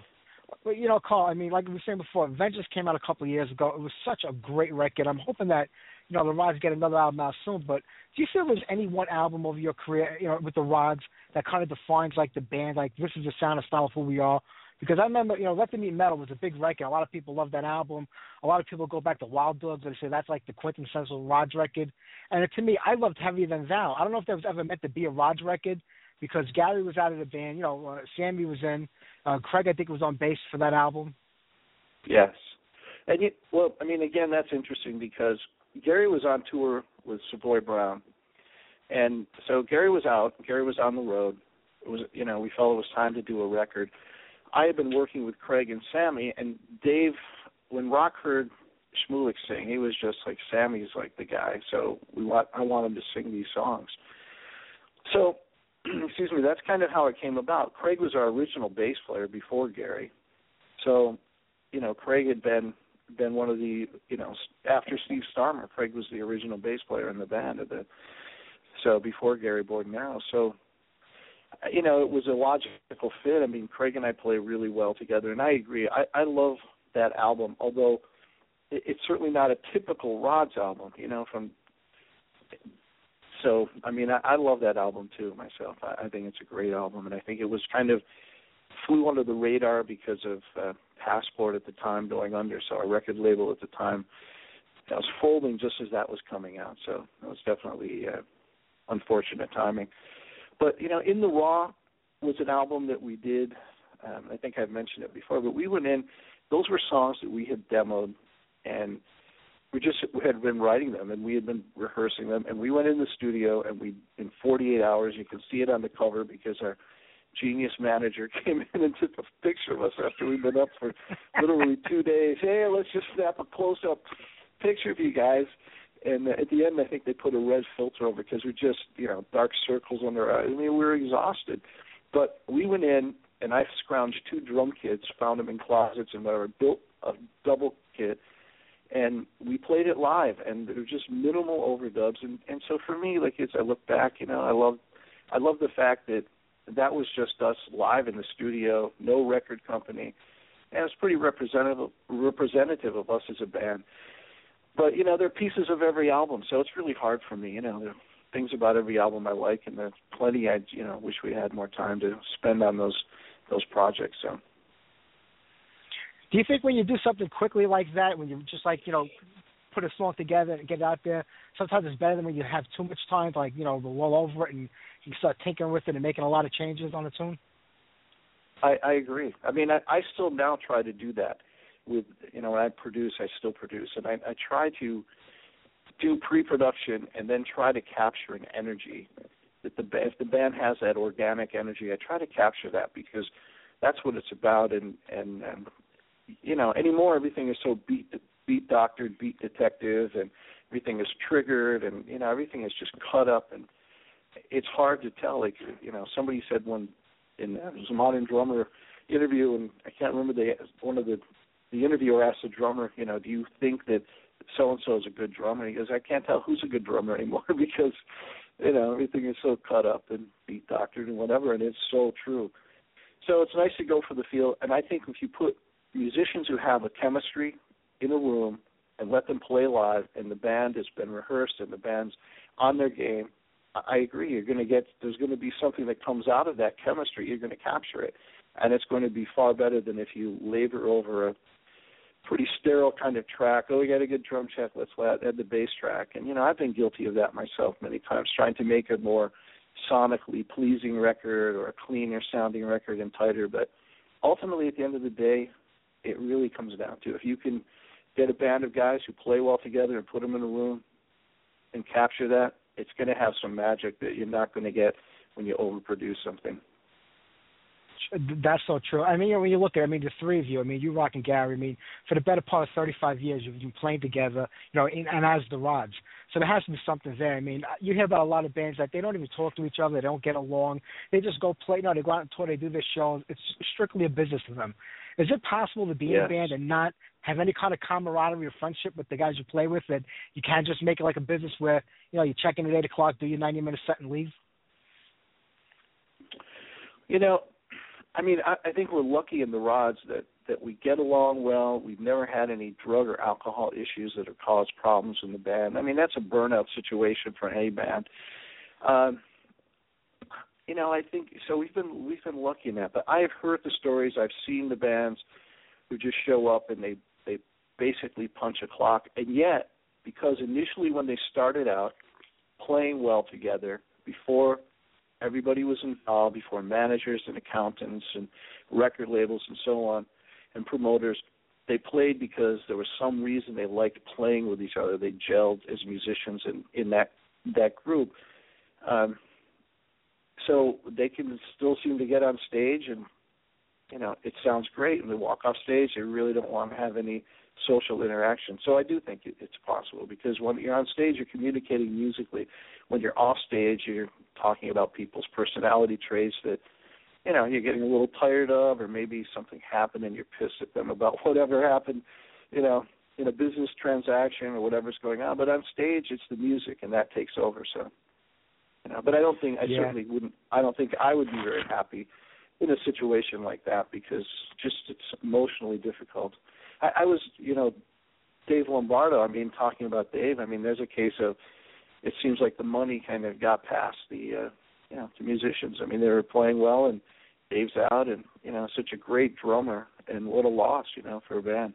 But you know, Carl, I mean, like we were saying before, Vengeance came out a couple of years ago. It was such a great record. I'm hoping that you know the Rods get another album out soon. But do you feel there's any one album over your career, you know, with the Rods that kind of defines like the band, like this is the sound and style of who we are? Because I remember, you know, Let Them Eat Metal was a big record. A lot of people love that album. A lot of people go back to Wild Dogs and say that's like the quintessential Rods record. And to me, I loved Heavier Than Thou. I don't know if that was ever meant to be a Rods record because Gary was out of the band. You know, uh, Sammy was in. Uh, Craig, I think, was on bass for that album. Yes, and you, well, I mean, again, that's interesting because Gary was on tour with Savoy Brown, and so Gary was out. Gary was on the road. It was, you know, we felt it was time to do a record. I had been working with Craig and Sammy, and Dave. When Rock heard Shmulik sing, he was just like Sammy's like the guy. So we want I want him to sing these songs. So, excuse me, that's kind of how it came about. Craig was our original bass player before Gary. So, you know, Craig had been been one of the you know after Steve Starmer, Craig was the original bass player in the band at the so before Gary Bordonaro. So you know, it was a logical fit. I mean, Craig and I play really well together, and I agree. I, I love that album, although it, it's certainly not a typical Rods album. You know, from so I mean, I, I love that album too myself. I, I think it's a great album, and I think it was kind of flew under the radar because of uh, Passport at the time going under. So our record label at the time that was folding just as that was coming out. So that was definitely uh, unfortunate timing. But you know, in the Raw was an album that we did. Um, I think I've mentioned it before, but we went in. Those were songs that we had demoed, and we just had been writing them, and we had been rehearsing them, and we went in the studio, and we in 48 hours. You can see it on the cover because our genius manager came in and took a picture of us after we'd been up for literally two days. Hey, let's just snap a close-up picture of you guys. And at the end, I think they put a red filter over because we're just, you know, dark circles under our eyes. I mean, we were exhausted. But we went in, and I scrounged two drum kits, found them in closets, and whatever, built a double kit, and we played it live. And there were just minimal overdubs. And and so for me, like as I look back, you know, I love, I love the fact that that was just us live in the studio, no record company, and it's pretty representative representative of us as a band. But you know, there are pieces of every album, so it's really hard for me. You know, there are things about every album I like, and there's plenty I you know wish we had more time to spend on those those projects. So Do you think when you do something quickly like that, when you just like you know put a song together and get it out there, sometimes it's better than when you have too much time to like you know roll over it and you start tinkering with it and making a lot of changes on the tune. I, I agree. I mean, I, I still now try to do that with you know when I produce, I still produce, and I, I try to do pre-production and then try to capture an energy that the if the band has that organic energy, I try to capture that because that's what it's about. And and, and you know anymore everything is so beat beat doctored, beat detective, and everything is triggered, and you know everything is just cut up, and it's hard to tell. Like you know somebody said one in it was a modern drummer interview, and I can't remember the one of the the interviewer asked the drummer, you know, do you think that so and so is a good drummer? He goes, I can't tell who's a good drummer anymore because you know, everything is so cut up and beat doctored and whatever, and it's so true. So it's nice to go for the feel, and I think if you put musicians who have a chemistry in a room and let them play live, and the band has been rehearsed and the band's on their game, I agree. You're going to get there's going to be something that comes out of that chemistry. You're going to capture it, and it's going to be far better than if you labor over a pretty sterile kind of track. Oh, we got a good drum check. Let's add the bass track. And you know, I've been guilty of that myself many times, trying to make a more sonically pleasing record or a cleaner sounding record and tighter. But ultimately, at the end of the day, it really comes down to if you can get a band of guys who play well together and put them in a room and capture that, it's going to have some magic that you're not going to get when you overproduce something. That's so true. I mean, when you look at, I mean, the three of you. I mean, you, Rock, and Gary. I mean, for the better part of 35 years, you've been playing together. You know, in, and as the Rods. So there has to be something there. I mean, you hear about a lot of bands that they don't even talk to each other. They don't get along. They just go play. You know, they go out and tour. They do their shows. It's strictly a business for them. Is it possible to be yes. in a band and not have any kind of camaraderie or friendship with the guys you play with? That you can't just make it like a business where you know you check in at eight o'clock, do your 90 minute set, and leave. You know, I mean, I, I think we're lucky in the rods that that we get along well. We've never had any drug or alcohol issues that have caused problems in the band. I mean, that's a burnout situation for any band. Um, you know, I think so. We've been we've been lucky in that. But I've heard the stories. I've seen the bands who just show up and they they basically punch a clock, and yet because initially when they started out playing well together before Everybody was involved before managers and accountants and record labels and so on and promoters. They played because there was some reason they liked playing with each other. They gelled as musicians in, in that that group. Um, so they can still seem to get on stage and you know it sounds great and they walk off stage they really don't want to have any social interaction. So i do think it, it's possible because when you're on stage you're communicating musically. When you're off stage you're talking about people's personality traits that you know you're getting a little tired of or maybe something happened and you're pissed at them about whatever happened you know in a business transaction or whatever's going on. But on stage it's the music and that takes over. So you know but i don't think i Yeah. certainly wouldn't i don't think i would be very happy in a situation like that because just it's emotionally difficult i, I was you know dave lombardo i mean talking about dave i mean there's a case of it seems like the money kind of got past the uh you know the musicians i mean they were playing well and dave's out and you know such a great drummer and what a loss you know for a band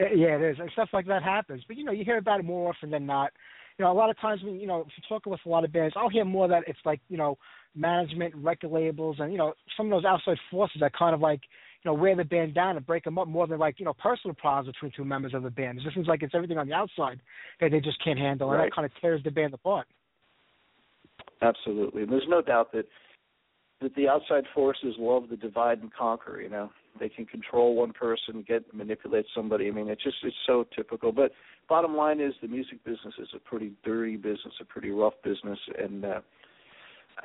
Uh, Yeah, it is. And stuff like that happens. But you know, you hear about it more often than not. You know, a lot of times when you know, if you're talking with a lot of bands, I'll hear more that it's like, you know, management, record labels and, you know, some of those outside forces that kind of like, you know, wear the band down and break them up more than like, you know, personal problems between two members of the band. It just seems like it's everything on the outside that they just can't handle and Right. that kind of tears the band apart. Absolutely. And there's no doubt that that the outside forces love the divide and conquer, you know. They can control one person, get manipulate somebody. I mean, it's just it's so typical. But bottom line is the music business is a pretty dirty business, a pretty rough business and uh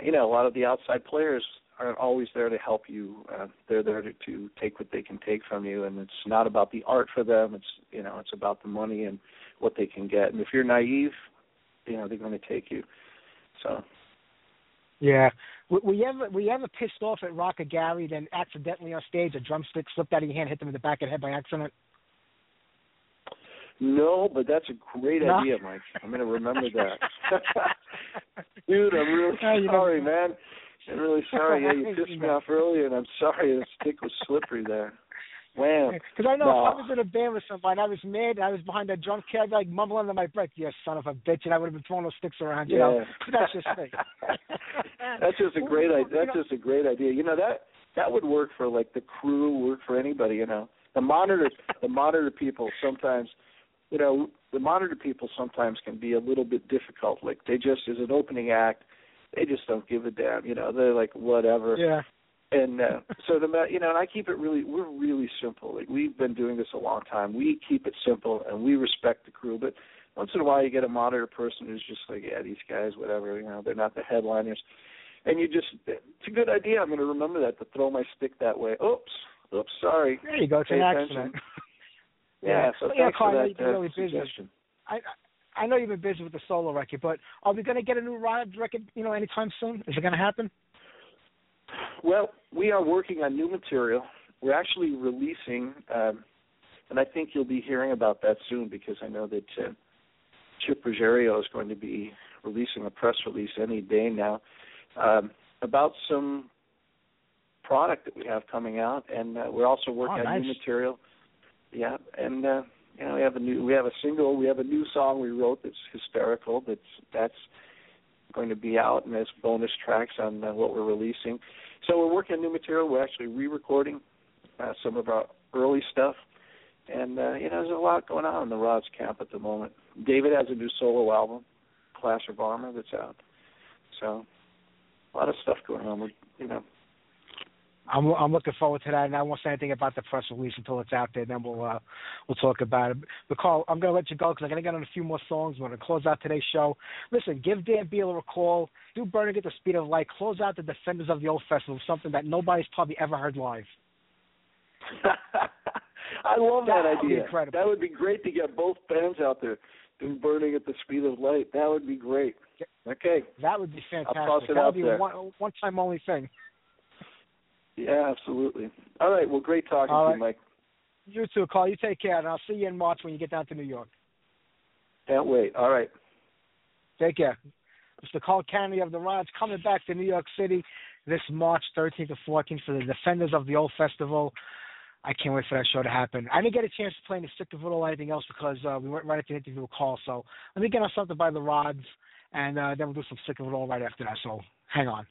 you know, a lot of the outside players aren't always there to help you. Uh, they're there to, to take what they can take from you, and it's not about the art for them. It's you know, it's about the money and what they can get. And if you're naive, you know, they're going to take you. So Yeah. Were you ever were you ever pissed off at Rock or Gary, then accidentally on stage a drumstick slipped out of your hand, hit them in the back of the head by accident? No, but that's a great No? idea, Mike. I'm going to remember that. Dude, I'm really sorry, man. I'm really sorry. Yeah, you pissed me off earlier, and I'm sorry the stick was slippery there. Wham. Because I know No. if I was in a band with somebody, and I was mad, and I was behind that drum kit, I'd be like mumbling under my breath, "You son of a bitch," and I would have been throwing those sticks around, you know. But that's just me. that's just a great idea. That's just a great idea. You know that that would work for like the crew, work for anybody. You know, the monitor, the monitor people sometimes, you know, the monitor people sometimes can be a little bit difficult. Like they just as an opening act, they just don't give a damn. You know, they're like whatever. Yeah. And uh, so the you know, and I keep it really. We're really simple. Like we've been doing this a long time. We keep it simple and we respect the crew. But once in a while, you get a monitor person who's just like, yeah, these guys, whatever. You know, they're not the headliners. And you just, it's a good idea. I'm going to remember that to throw my stick that way. Oops, oops, sorry. There you go. It's Pay an attention. accident. Yeah, so Well, yeah, thanks Carl, for that uh, really busy. suggestion. I I know you've been busy with the solo record, but are we going to get a new Rods record, you know, anytime soon? Is it going to happen? Well, we are working on new material. We're actually releasing, um, and I think you'll be hearing about that soon because I know that uh, Chip Rogerio is going to be releasing a press release any day now um, about some product that we have coming out, and uh, we're also working Oh, on new material. Yeah, and uh, know we have a new we have a single we have a new song we wrote that's hysterical that's that's going to be out and there's bonus tracks on uh, what we're releasing. So we're working on new material. We're actually re-recording uh, some of our early stuff, and uh, you know there's a lot going on in the Rods camp at the moment. David has a new solo album, Clash of Armor, that's out. So a lot of stuff going on. We're, you know, I'm I'm looking forward to that, and I won't say anything about the press release until it's out there. Then we'll uh, we'll talk about it. But Carl, I'm gonna let you go because I'm gonna get on a few more songs. We're gonna close out today's show. Listen, give Dan Beehler a call. Do Burning at the Speed of Light. Close out the Defenders of the Old Festival, something that nobody's probably ever heard live. I love that, That would be idea. incredible. That would be great to get both bands out there doing burning at the speed of light. That would be great. Okay. That would be fantastic. toss it that out would be there. a one one time only thing. Yeah, absolutely. All right. Well, great talking to you, Mike. You too, Carl. You take care, and I'll see you in March when you get down to New York. Can't wait. All right. Take care. Mr. Carl Canedy of the Rods coming back to New York City this March 13th to 14th for the Defenders of the Old Festival. I can't wait for that show to happen. I didn't get a chance to play any Sick of It or anything else because uh, we went right into the interview with Carl. So let me get on something by the Rods, and uh, then we'll do some Sick of It All right after that. So hang on.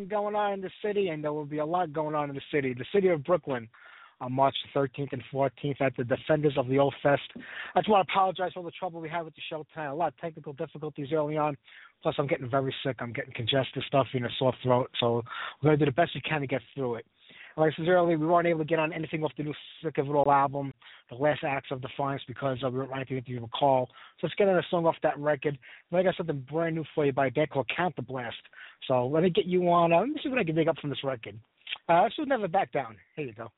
Nothing going on in the city, and there will be a lot going on in the city. The city of Brooklyn on March 13th and 14th at the Defenders of the Old Fest. I just want to apologize for all the trouble we had with the show tonight. A lot of technical difficulties early on. Plus, I'm getting very sick. I'm getting congested stuff, you know, sore throat. So we're going to do the best we can to get through it. Like I said earlier, we weren't able to get on anything off the new Sick of It All album, The Last Acts of Defiance, because uh, we weren't running give a call. So let's get on a song off that record. And I got something brand new for you by a band called Counterblast. So let me get you on. Uh, let me see what I can dig up from this record. Uh, this was Never Back Down. Here you go.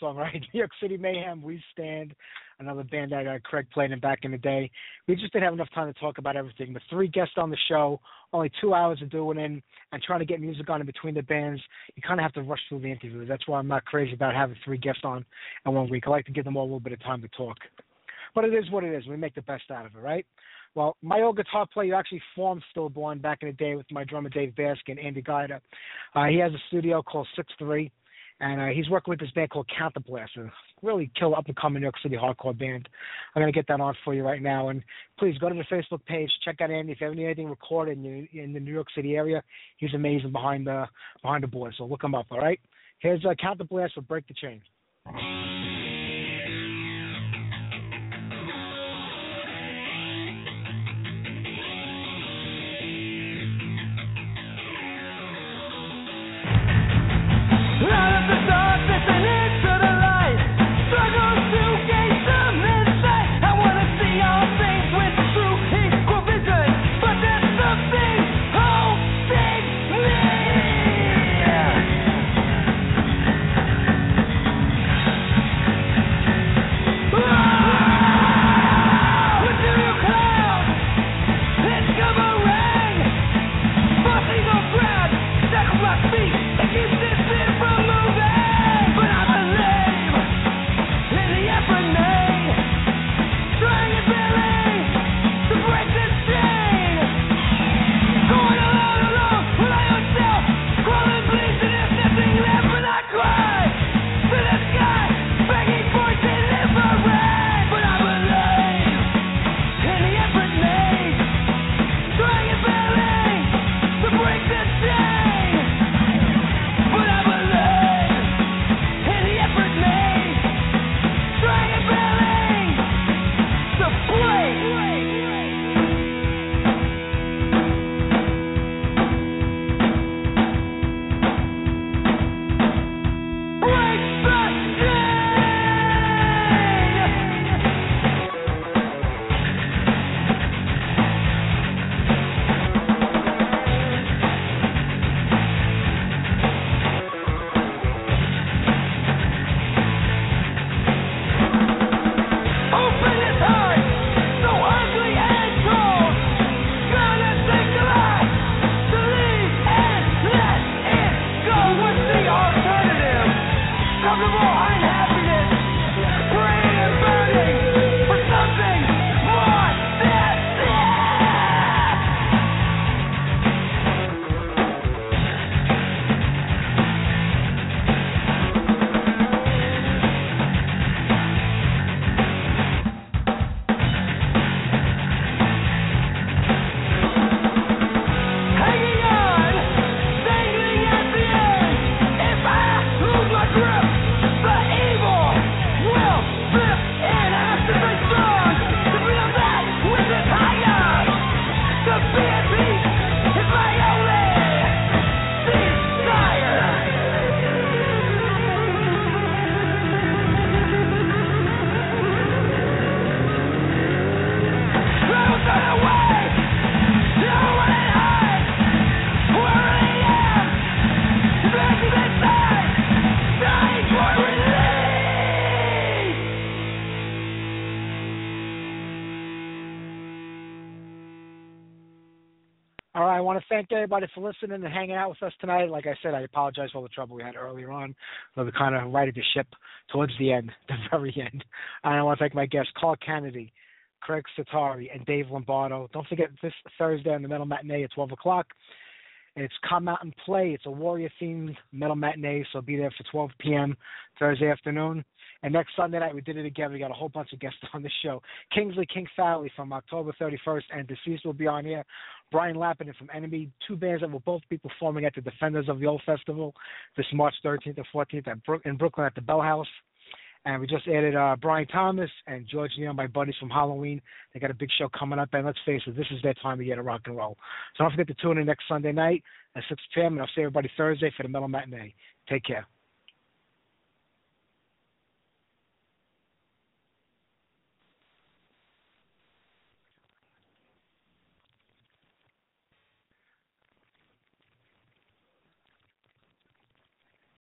Song, right? New York City Mayhem, We Stand, another band that uh, Craig played in back in the day. We just didn't have enough time to talk about everything. The three guests on the show, only two hours of doing it, and trying to get music on in between the bands. You kind of have to rush through the interviews. That's why I'm not crazy about having three guests on in one week. I like to give them all a little bit of time to talk. But it is what it is. We make the best out of it, right? Well, my old guitar player actually formed Stillborn back in the day with my drummer Dave Baskin, Andy Guida. Uh, he has a studio called Six Three and uh, he's working with this band called Counterblast, a really killer up and coming New York City hardcore band. I'm gonna get that on for you right now, and please go to the Facebook page, check out Andy. If you need anything recorded in, in the New York City area, he's amazing behind the behind the board. So look him up. All right. Here's uh, Counterblast for Break the Chain. Thank everybody for listening and hanging out with us tonight. Like I said, I apologize for all the trouble we had earlier on. So we kind of righted the ship towards the end, the very end. And I want to thank my guests, Carl Canedy, Craig Setari, and Dave Lombardo. Don't forget this Thursday on the Metal Matinee at 12 o'clock. It's Come Out and Play. It's a warrior themed metal matinee, so be there for 12 p.m. Thursday afternoon. And next Sunday night, we did it again. We got a whole bunch of guests on the show. Kingsley King Fowley from October 31st and Deceased will be on here. Brian Lappin from Enemy, two bands that will both be performing at the Defenders of the Old Festival this March 13th and 14th at Brook- in Brooklyn at the Bell House. And we just added uh, Brian Thomas and George Neal, my buddies from Halloween. They got a big show coming up, and let's face it, this is their time of year to rock and roll. So don't forget to tune in next Sunday night at 6 p.m. And I'll see everybody Thursday for the Metal Matinee. Take care.